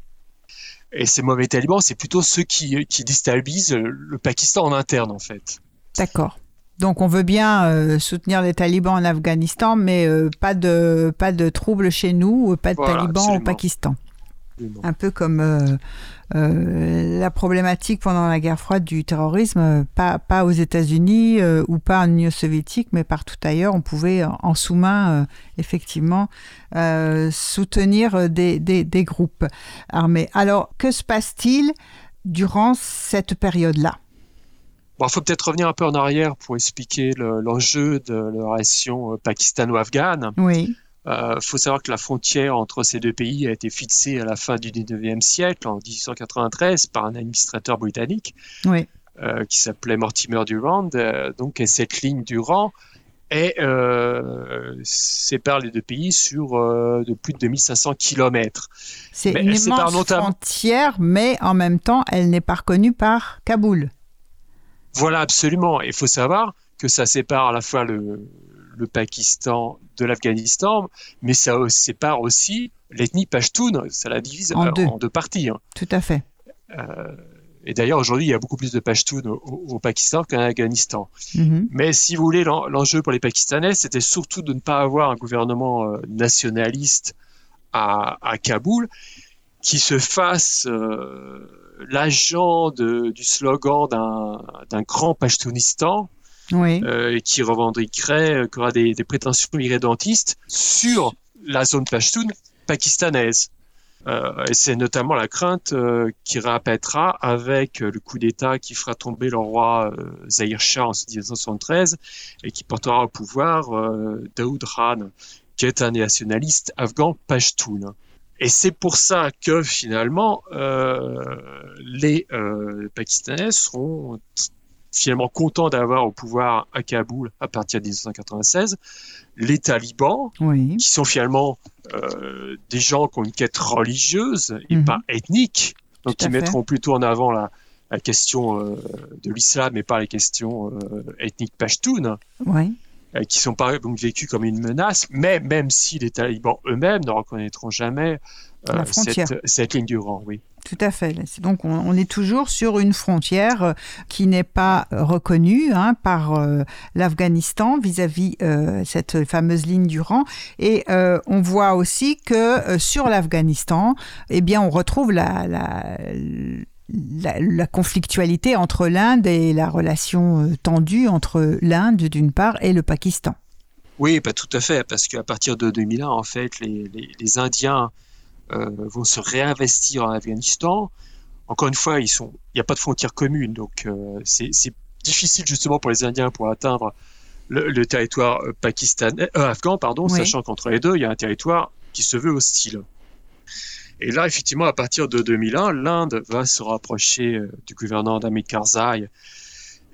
Et ces mauvais talibans, c'est plutôt ceux qui, qui, déstabilisent le Pakistan en interne, en fait. D'accord. Donc on veut bien euh, soutenir les talibans en Afghanistan, mais euh, pas, de, pas de troubles chez nous, pas de talibans au Pakistan. Un peu comme euh, la problématique pendant la guerre froide du terrorisme, pas, pas aux États-Unis euh, ou pas en Union soviétique, mais partout ailleurs, on pouvait en sous-main, effectivement, soutenir des, des, groupes armés. Alors, que se passe-t-il durant cette période-là? Il faut peut-être revenir un peu en arrière pour expliquer l'enjeu de la relation pakistano-afghane. Oui. Il euh, faut savoir que la frontière entre ces deux pays a été fixée à la fin du 19e siècle, en 1893, par un administrateur britannique euh, qui s'appelait Mortimer Durand. Euh, donc, cette ligne Durand sépare les deux pays sur de plus de 2500 km. C'est une immense frontière, mais en même temps, elle n'est pas reconnue par Kaboul. Voilà, absolument. Il faut savoir que ça sépare à la fois le, le Pakistan de l'Afghanistan, mais ça sépare aussi l'ethnie Pashtun, ça la divise en, deux. parties. Hein. Tout à fait. Euh, et d'ailleurs, aujourd'hui, il y a beaucoup plus de Pashtun au, Pakistan qu'en Afghanistan. Mhm. Mais si vous voulez, l'enjeu pour les Pakistanais, c'était surtout de ne pas avoir un gouvernement euh, nationaliste à, Kaboul qui se fasse euh, l'agent du slogan d'un grand Pashtunistan oui. euh, qui revendiquerait, euh, qui aura des, prétentions irrédentistes sur la zone Pashtun pakistanaise. Euh, et c'est notamment la crainte euh, qui réapparaîtra avec le coup d'État qui fera tomber le roi Zahir Shah en 1973 et qui portera au pouvoir Daoud Khan, qui est un nationaliste afghan pashtoun. Et c'est pour ça que finalement, les Pakistanais seront finalement contents d'avoir au pouvoir à Kaboul à partir de 1996 les talibans, qui sont finalement euh, des gens qui ont une quête religieuse et mhm. pas ethnique, donc qui mettront plutôt en avant la, question euh, de l'islam et pas les questions euh, ethniques pashtunes, oui. Qui sont pas donc vécues comme une menace, mais même si les talibans eux-mêmes ne reconnaîtront jamais cette, cette ligne du rang, oui. Tout à fait. Donc on, est toujours sur une frontière euh, qui n'est pas euh, reconnue hein, par euh, l'Afghanistan vis-à-vis cette fameuse ligne du rang. Et on voit aussi que sur l'Afghanistan, eh bien, on retrouve la, la conflictualité entre l'Inde et la relation tendue entre l'Inde d'une part et le Pakistan. Oui, pas tout à fait, parce qu'à partir de 2001, en fait, les, les Indiens euh, vont se réinvestir en Afghanistan. Encore une fois, il n'y a pas de frontière commune, donc euh, c'est difficile justement pour les Indiens pour atteindre le, territoire euh, pakistanais, afghan, pardon, sachant qu'entre les deux, il y a un territoire qui se veut hostile. Et là, effectivement, à partir de 2001, l'Inde va se rapprocher du gouvernement d'Amit Karzai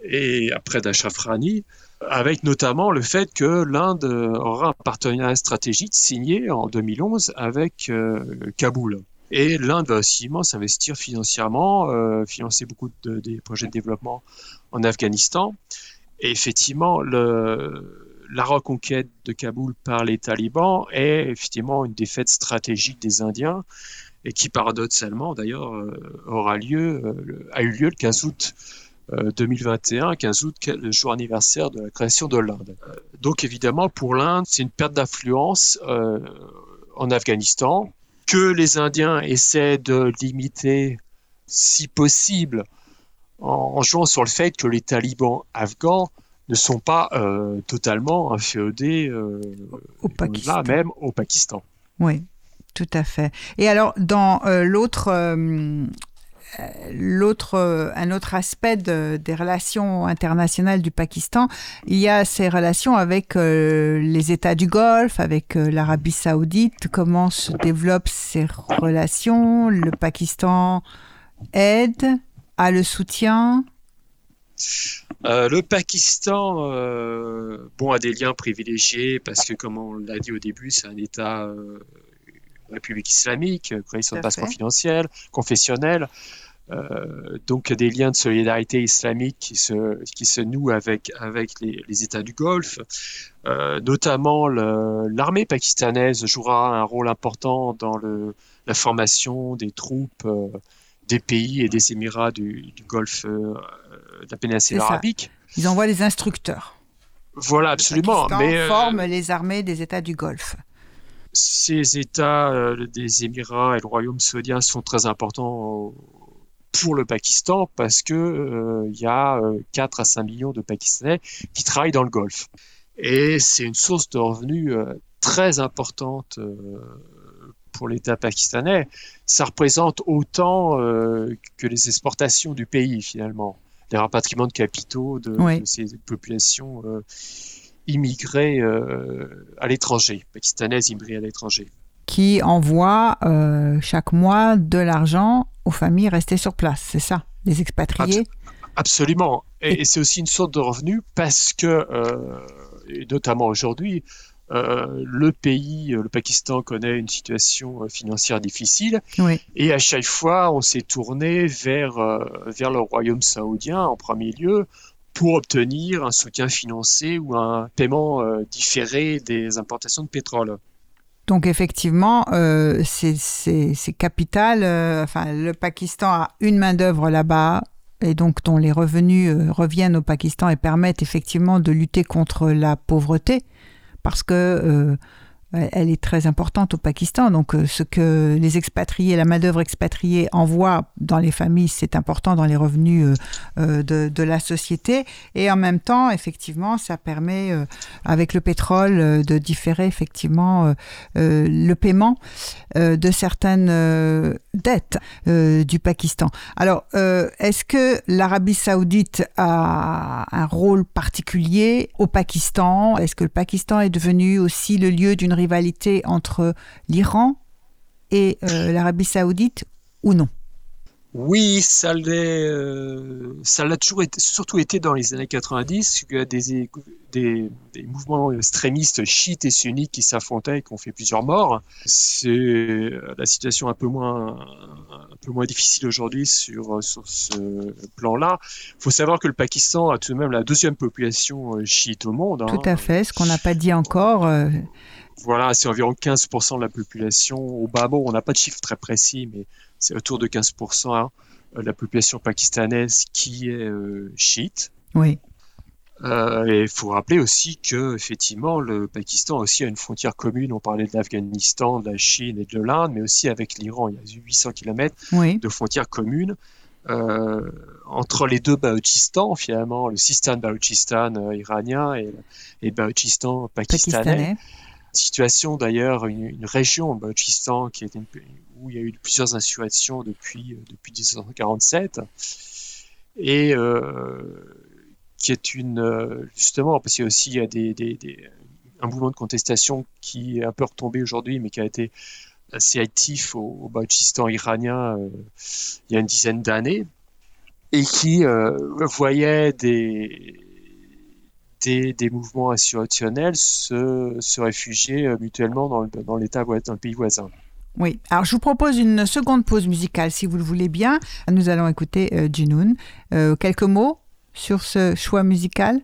et après d'Ashraf Rani avec notamment le fait que l'Inde aura un partenariat stratégique signé en 2011 avec euh, Kaboul. Et l'Inde va aussi s'investir financièrement, euh, financer beaucoup de, des projets de développement en Afghanistan. Et effectivement, le, la reconquête de Kaboul par les talibans est effectivement une défaite stratégique des Indiens et qui paradoxalement d'ailleurs euh, aura lieu, a eu lieu le 15 août 2021, 15 août, le jour anniversaire de la création de l'Inde. Euh, donc évidemment, pour l'Inde, c'est une perte d'influence euh, en Afghanistan que les Indiens essaient de limiter si possible en, jouant sur le fait que les talibans afghans ne sont pas euh, totalement inféodés au Pakistan. là même au Pakistan. Oui, tout à fait. Et alors, dans l'autre l'autre, euh, un autre aspect des relations internationales du Pakistan, il y a ces relations avec euh, les États du Golfe, avec euh, l'Arabie saoudite. Comment se développent ces relations? Le Pakistan aide, a le soutien? Le Pakistan bon, a des liens privilégiés parce que, comme on l'a dit au début, c'est un État République islamique, créé sur le passeport financier, confessionnel. Euh, donc des liens de solidarité islamique qui se, qui se nouent avec, avec les, les États du Golfe. Euh, notamment l'armée pakistanaise jouera un rôle important dans le, la formation des troupes euh, des pays et des Émirats du, du Golfe de la péninsule arabique. Ils envoient des instructeurs. Voilà, absolument. Le mais forme les armées des États du Golfe ces États des Émirats et le Royaume saoudien sont très importants pour le Pakistan parce que euh, il y a 4 euh, à 5 millions de Pakistanais qui travaillent dans le Golfe. Et c'est une source de revenus euh, très importante pour l'État pakistanais. Ça représente autant que les exportations du pays finalement, les rapatriements de capitaux de, ces populations immigrées à l'étranger, pakistanaises immigrées à l'étranger qui envoient chaque mois de l'argent aux familles restées sur place, c'est ça, les expatriés? Absolument. Et, c'est aussi une sorte de revenu parce que, euh, notamment aujourd'hui, euh, le pays, euh, le Pakistan, connaît une situation financière difficile. Et à chaque fois, on s'est tourné vers, vers le royaume saoudien en premier lieu pour obtenir un soutien financier ou un paiement différé des importations de pétrole. Donc effectivement, euh, c'est capital. Euh, enfin, le Pakistan a une main d'œuvre là-bas et donc dont les revenus euh, reviennent au Pakistan et permettent effectivement de lutter contre la pauvreté, parce que elle est très importante au Pakistan. Donc, euh, ce que les expatriés, la main-d'œuvre expatriée envoie dans les familles, c'est important dans les revenus euh, euh, de, la société. Et en même temps, effectivement, ça permet, avec le pétrole, de différer effectivement le paiement de certaines dettes du Pakistan. Alors, est-ce que l'Arabie saoudite a un rôle particulier au Pakistan? Est-ce que le Pakistan est devenu aussi le lieu d'une rivalité entre l'Iran et euh, l'Arabie saoudite ou non? Oui, ça l'est, euh, ça l'a toujours été, surtout été dans les années 90. Il y a des, des, mouvements extrémistes chiites et sunnites qui s'affrontaient et qui ont fait plusieurs morts. C'est la situation un peu moins, un peu moins difficile aujourd'hui sur, sur ce plan-là. Il faut savoir que le Pakistan a tout de même la deuxième population euh, chiite au monde. Tout hein. à fait, ce qu'on n'a pas dit encore. Voilà, c'est environ 15% de la population. Au Babo, on n'a pas de chiffre très précis, mais c'est autour de 15% hein, de la population pakistanaise qui est euh, chiite. Oui. Euh, et il faut rappeler aussi que effectivement le Pakistan aussi a une frontière commune. On parlait de l'Afghanistan, de la Chine et de l'Inde, mais aussi avec l'Iran. Il y a 800 km de frontières communes. Euh, entre les deux Balochistan, finalement, le Sistan Balochistan iranien et, le Balochistan pakistanais situation d'ailleurs, une, région, Balochistan, qui est où il y a eu plusieurs insurrections depuis, euh, depuis 1947, et euh, qui est une, euh, justement, parce qu'il y a aussi un mouvement de contestation qui est un peu retombé aujourd'hui, mais qui a été assez actif au, au iranien il y a une dizaine d'années, et qui voyait des des, mouvements insurrectionnels se, se réfugier euh, mutuellement dans, dans l'État dans le pays voisin. Oui, alors je vous propose une seconde pause musicale si vous le voulez bien. Nous allons écouter euh. Euh, quelques mots sur ce choix musical?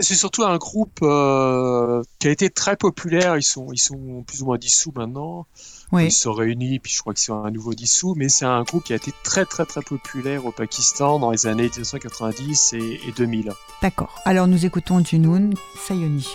C'est surtout un groupe euh, qui a été très populaire. Ils sont, ils sont plus ou moins dissous maintenant. Ils se sont réunis, puis je crois qu'ils sont un nouveau dissous. Mais c'est un groupe qui a été très, très, très populaire au Pakistan dans les années 1990 et, et 2000. D'accord. Alors nous écoutons Junoon Sayoni.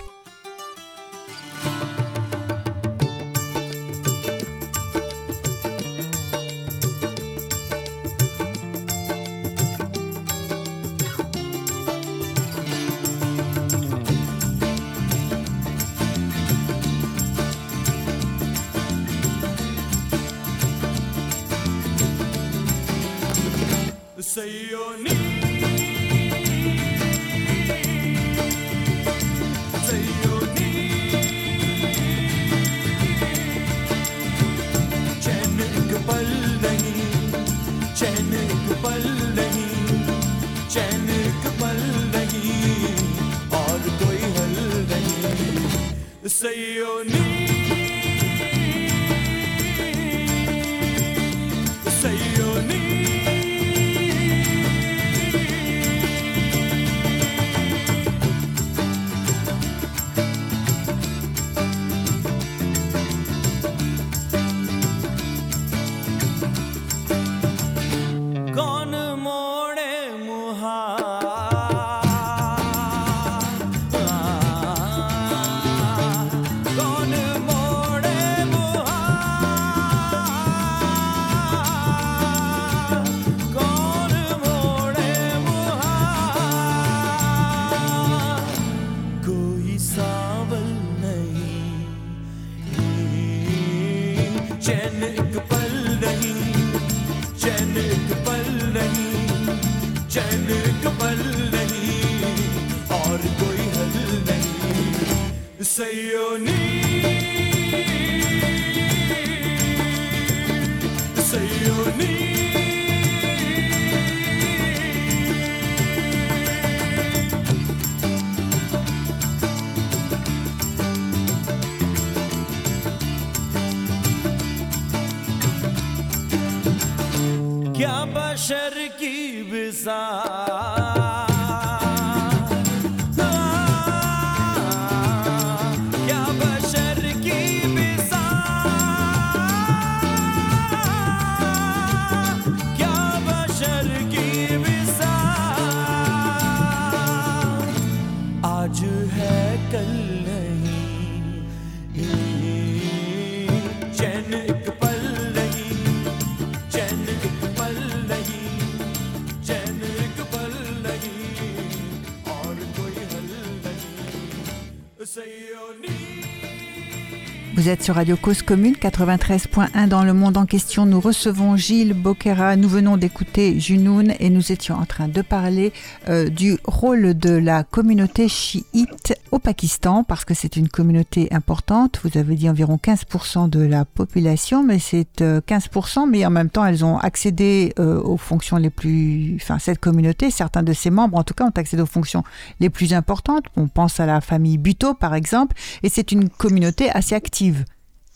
Êtes sur Radio Cause Commune 93.1 dans le monde en question. Nous recevons Gilles Boquera. Nous venons d'écouter Junoun et nous étions en train de parler euh, du rôle de la communauté chiite au Pakistan parce que c'est une communauté importante. Vous avez dit environ 15% de la population, mais c'est 15%, euh, mais en même temps elles ont accédé euh, aux fonctions les plus... Enfin, cette communauté, certains de ses membres en tout cas ont accédé aux fonctions les plus importantes. On pense à la famille Buto par exemple, et c'est une communauté assez active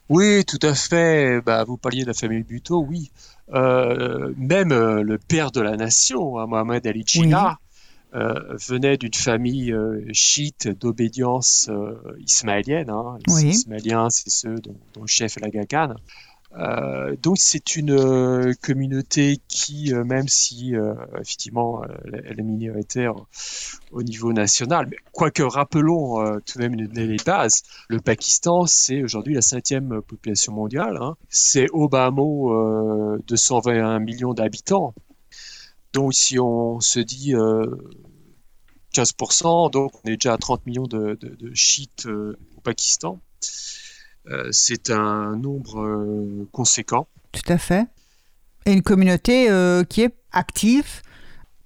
oui, tout à fait. Bah, vous parliez de la famille Buto, oui. Euh, même euh, le père de la nation, hein, Mohamed Ali Jinnah, euh, venait d'une famille chiite d'obédience ismaélienne. Hein. Les Ismaéliens, c'est ceux dont, dont, le chef est la Khan. Euh, donc c'est une euh, communauté qui, euh, même si effectivement elle est minoritaire au niveau national, mais quoique rappelons tout de même les bases, le Pakistan c'est aujourd'hui la cinquième population mondiale, hein. c'est au bas mot 221 millions d'habitants. Donc si on se dit 15%, donc on est déjà à 30 millions de, chiites au Pakistan. Euh, c'est un nombre euh, conséquent. Tout à fait. Et une communauté euh, qui est active,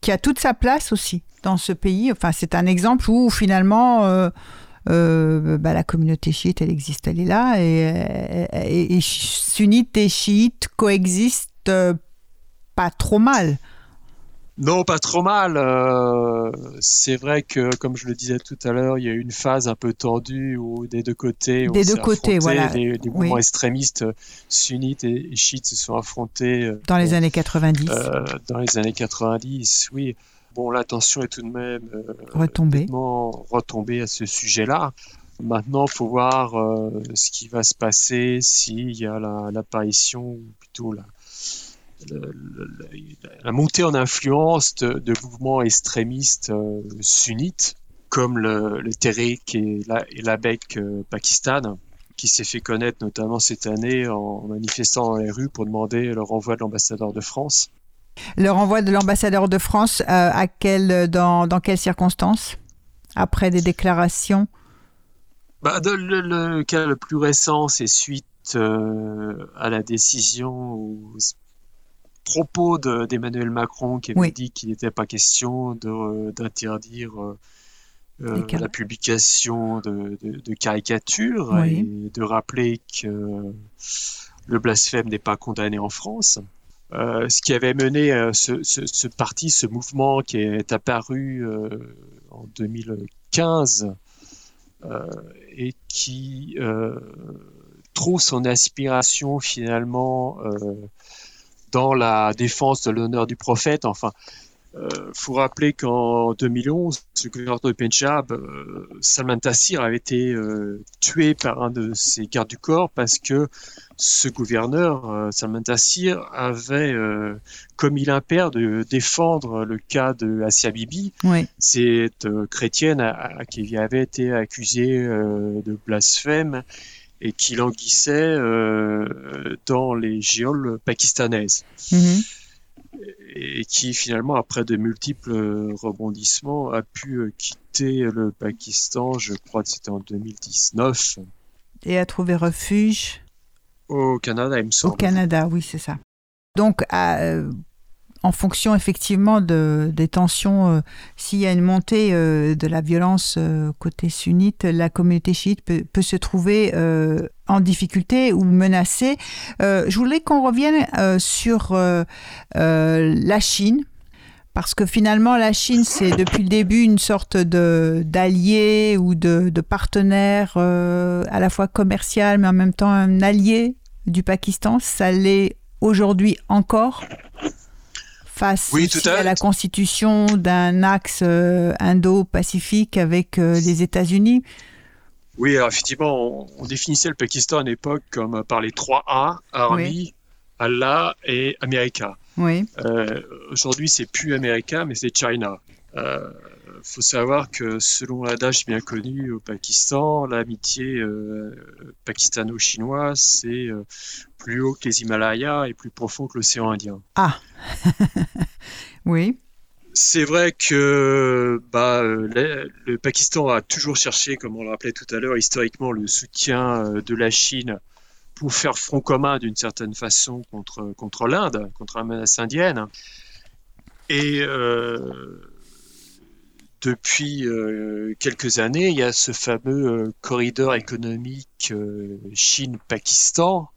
qui a toute sa place aussi dans ce pays. Enfin, c'est un exemple où finalement bah, la communauté chiite, elle existe, elle est là, et, et sunnites et chiites coexistent pas trop mal. Non, pas trop mal. Euh, c'est vrai que, comme je le disais tout à l'heure, il y a eu une phase un peu tendue où des deux côtés, des deux côtés, voilà, des, mouvements extrémistes sunnites et, chiites se sont affrontés euh, dans les années 90. Euh, dans les années 90, oui. Bon, la tension est tout de même retombée. retombée à ce sujet-là. Maintenant, il faut voir ce qui va se passer s'il y a l'apparition, ou plutôt la, la montée en influence de, mouvements extrémistes euh, sunnites comme le, le Tehrik et la, et euh, Pakistan, qui s'est fait connaître notamment cette année en manifestant dans les rues pour demander le renvoi de l'ambassadeur de France. Le renvoi de l'ambassadeur de France, euh, à quel, dans, dans quelles circonstances? Après des déclarations? Bah, le, cas le plus récent, c'est suite à la décision propos d'Emmanuel Macron qui avait dit qu'il n'était pas question d'interdire euh, euh, la publication de, caricatures et de rappeler que le blasphème n'est pas condamné en France. Euh, ce qui avait mené ce, parti, ce mouvement qui est apparu en 2015 et qui trouve son aspiration finalement dans la défense de l'honneur du prophète. Enfin, il euh, faut rappeler qu'en 2011, le gouverneur de Punjab, euh, Salman Tassir, avait été euh, tué par un de ses gardes du corps parce que ce gouverneur, Salman Tassir, avait commis l'impair de défendre le cas de Asia Bibi, cette chrétienne qui avait été accusée de blasphème et qui languissait euh, dans les géoles pakistanaises. Mhm. Et qui finalement, après de multiples rebondissements, a pu euh, quitter le Pakistan, je crois que c'était en 2019. Et a trouvé refuge Au Canada, il me semble. Au Canada, oui, c'est ça. Donc, à, euh, en fonction effectivement de, des tensions, euh, s'il y a une montée euh, de la violence euh, côté sunnite, la communauté chiite peut, peut se trouver en difficulté ou menacée. je voulais qu'on revienne sur la Chine. Parce que finalement, la Chine, c'est depuis le début une sorte d'allié ou de, de partenaire à la fois commercial, mais en même temps un allié du Pakistan. Ça l'est aujourd'hui encore face à, la constitution d'un axe euh, indo-pacifique avec euh, les États-Unis Oui, effectivement, on, définissait le Pakistan à l'époque comme euh, par les trois A, Army, Allah et America. Oui. Aujourd'hui, c'est plus America, mais c'est China. Faut savoir que selon l'adage bien connu au Pakistan, l'amitié pakistano-chinoise, c'est plus haut que les Himalayas et plus profond que l'océan Indien. Ah *laughs* Oui. C'est vrai que bah, le, Pakistan a toujours cherché, comme on le rappelait tout à l'heure, historiquement le soutien euh, de la Chine pour faire front commun d'une certaine façon contre, contre l'Inde, contre la menace indienne. Et euh, depuis euh, quelques années, il y a ce fameux corridor économique Chine-Pakistan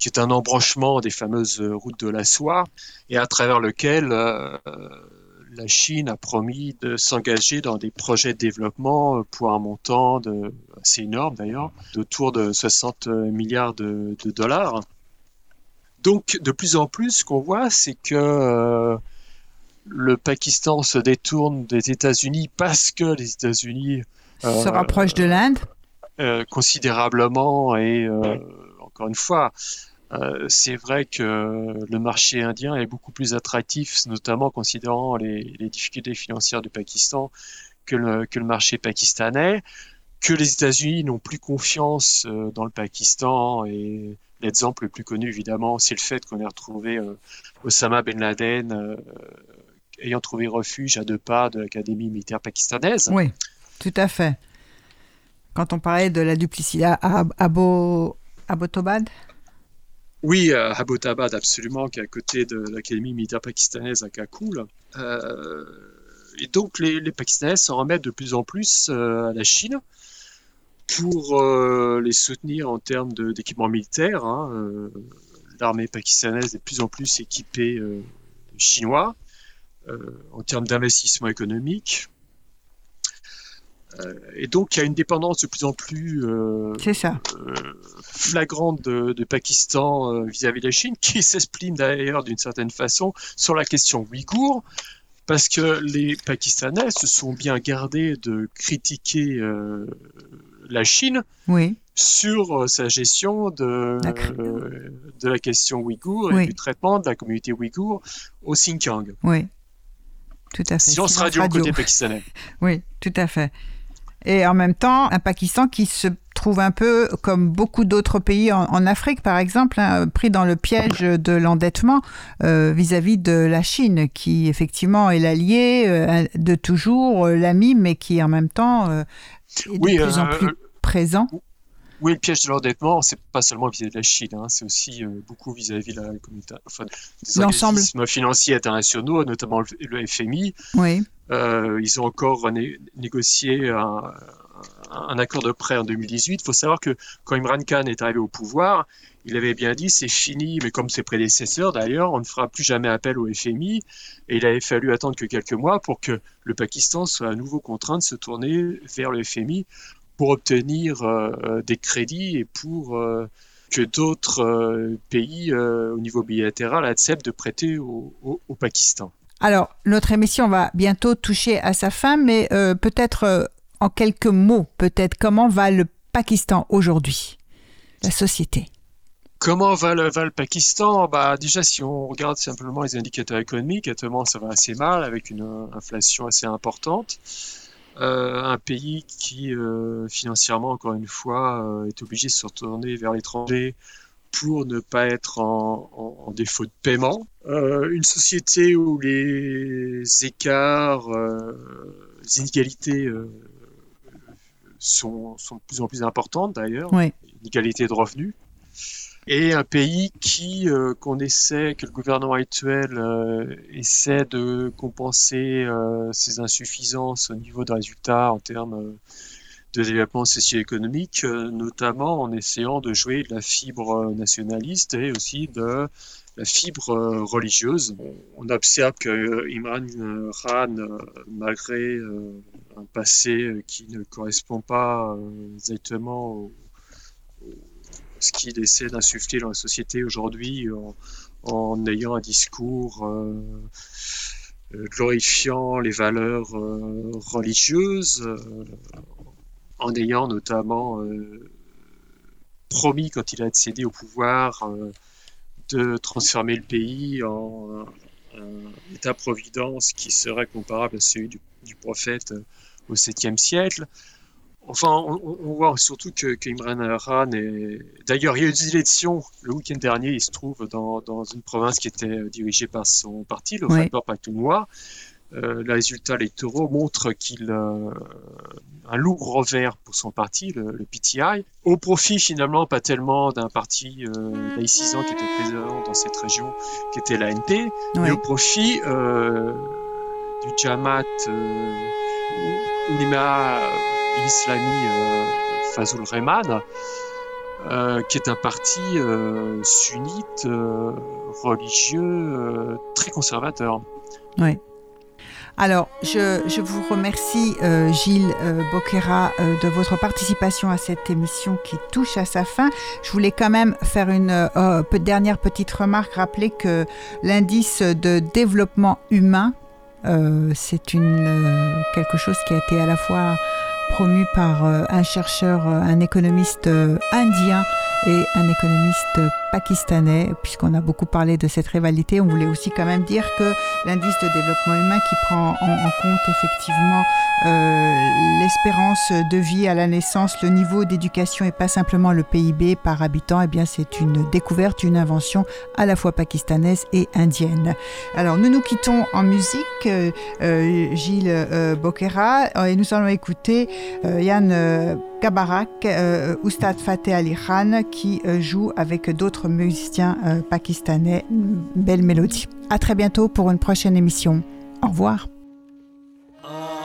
qui est un embranchement des fameuses routes de la soie, et à travers lequel euh, la Chine a promis de s'engager dans des projets de développement pour un montant assez énorme d'ailleurs, d'autour de 60 milliards de, dollars. Donc de plus en plus, ce qu'on voit, c'est que euh, le Pakistan se détourne des États-Unis parce que les États-Unis euh, se rapprochent de l'Inde. considérablement et encore une fois, euh, c'est vrai que le marché indien est beaucoup plus attractif, notamment considérant les, difficultés financières du Pakistan, que le, que le marché pakistanais, que les États-Unis n'ont plus confiance euh, dans le Pakistan et l'exemple le plus connu évidemment, c'est le fait qu'on ait retrouvé euh, Osama Ben Laden ayant trouvé refuge à deux pas de l'académie militaire pakistanaise. Oui, tout à fait. Quand on parlait de la duplicité à Abo, Abbottabad oui, à Abbottabad, absolument, qui est à côté de l'Académie militaire pakistanaise à Kakul. Euh, et donc, les, Pakistanais s'en remettent de plus en plus euh, à la Chine pour euh, les soutenir en termes d'équipement militaire. Hein, l'armée pakistanaise est de plus en plus équipée chinois en termes d'investissement économique. Euh, et donc, il y a une dépendance de plus en plus euh, euh, flagrante de, Pakistan vis-à-vis de la Chine, *laughs* qui s'exprime d'ailleurs d'une certaine façon sur la question ouïghour, parce que les Pakistanais se sont bien gardés de critiquer la Chine sur sa gestion de, de la question ouïghour et du traitement de la communauté ouïghour au Xinjiang. Oui, tout à fait. Silence radio, radio côté pakistanais. *laughs* oui, tout à fait. Et en même temps, un Pakistan qui se trouve un peu comme beaucoup d'autres pays en, Afrique, par exemple, hein, pris dans le piège de l'endettement euh, vis-à-vis de la Chine, qui effectivement est l'allié euh, de toujours, euh, l'ami, mais qui en même temps est de plus en plus présent. Oui, le piège de l'endettement, c'est pas seulement vis-à-vis de la Chine, hein, c'est aussi beaucoup vis-à-vis de la communauté, enfin, des organismes financiers internationaux, notamment le, FMI. Oui. Euh, ils ont encore négocié un, accord de prêt en 2018. Il faut savoir que quand Imran Khan est arrivé au pouvoir, il avait bien dit c'est fini, mais comme ses prédécesseurs d'ailleurs, on ne fera plus jamais appel au FMI. Et il avait fallu attendre que quelques mois pour que le Pakistan soit à nouveau contraint de se tourner vers le FMI pour obtenir euh, des crédits et pour euh, que d'autres pays au niveau bilatéral acceptent de prêter au Pakistan. Alors, notre émission va bientôt toucher à sa fin, mais euh, peut-être euh, en quelques mots, peut-être comment va le Pakistan aujourd'hui, la société? Comment va le, Pakistan? Bah, Déjà, si on regarde simplement les indicateurs économiques, actuellement, ça va assez mal, avec une euh, inflation assez importante. Un pays qui, financièrement, encore une fois, est obligé de se retourner vers l'étranger pour ne pas être en, défaut de paiement. Euh, une société où les écarts, euh, les inégalités euh, sont, sont, de plus en plus importantes d'ailleurs, oui. inégalités de revenus. Et un pays qui, qu'on essaie, que le gouvernement actuel essaie de compenser ses insuffisances au niveau de résultats en termes de développement socio-économique, euh, notamment en essayant de jouer de la fibre nationaliste et aussi de la fibre euh, religieuse. On observe que euh, Imran Khan, malgré un passé qui ne correspond pas exactement à ce qu'il essaie d'insuffler dans la société aujourd'hui en, ayant un discours glorifiant les valeurs religieuses, en ayant notamment euh, promis, quand il a accédé au pouvoir, euh, de transformer le pays en un État-providence qui serait comparable à celui du du prophète au 7e siècle. Enfin, on, voit surtout que, Imran Khan est. D'ailleurs, il y a eu des élections le week-end dernier. Il se trouve dans, une province qui était dirigée par son parti, le ouais. Khyber Pakhtunkhwa. Euh, les résultats électoraux montrent qu'il a un lourd revers pour son parti, le, PTI, au profit finalement pas tellement d'un parti euh, laïcisant qui était présent dans cette région, qui était l'ANP, mais au profit euh, du Jamaat euh, Ulima Islami euh, Fazul Rehman, euh, qui est un parti sunnite religieux très conservateur. Oui. Alors, je, vous remercie, euh, Gilles euh, euh, de votre participation à cette émission qui touche à sa fin. Je voulais quand même faire une dernière petite remarque, rappeler que l'indice de développement humain, c'est quelque chose qui a été à la fois promu par un chercheur, un économiste indien et un économiste pakistanais, puisqu'on a beaucoup parlé de cette rivalité, on voulait aussi quand même dire que l'indice de développement humain qui prend en, compte effectivement euh, l'espérance de vie à la naissance, le niveau d'éducation et pas simplement le PIB par habitant, eh bien c'est une découverte, une invention à la fois pakistanaise et indienne. Alors nous nous quittons en musique, euh, euh, Gilles euh, Bokera, et nous allons écouter Yann Kabarak euh, Oustad Fateh Ali Khan qui euh, joue avec d'autres musiciens euh, pakistanais une belle mélodie. À très bientôt pour une prochaine émission. Au revoir. Ah.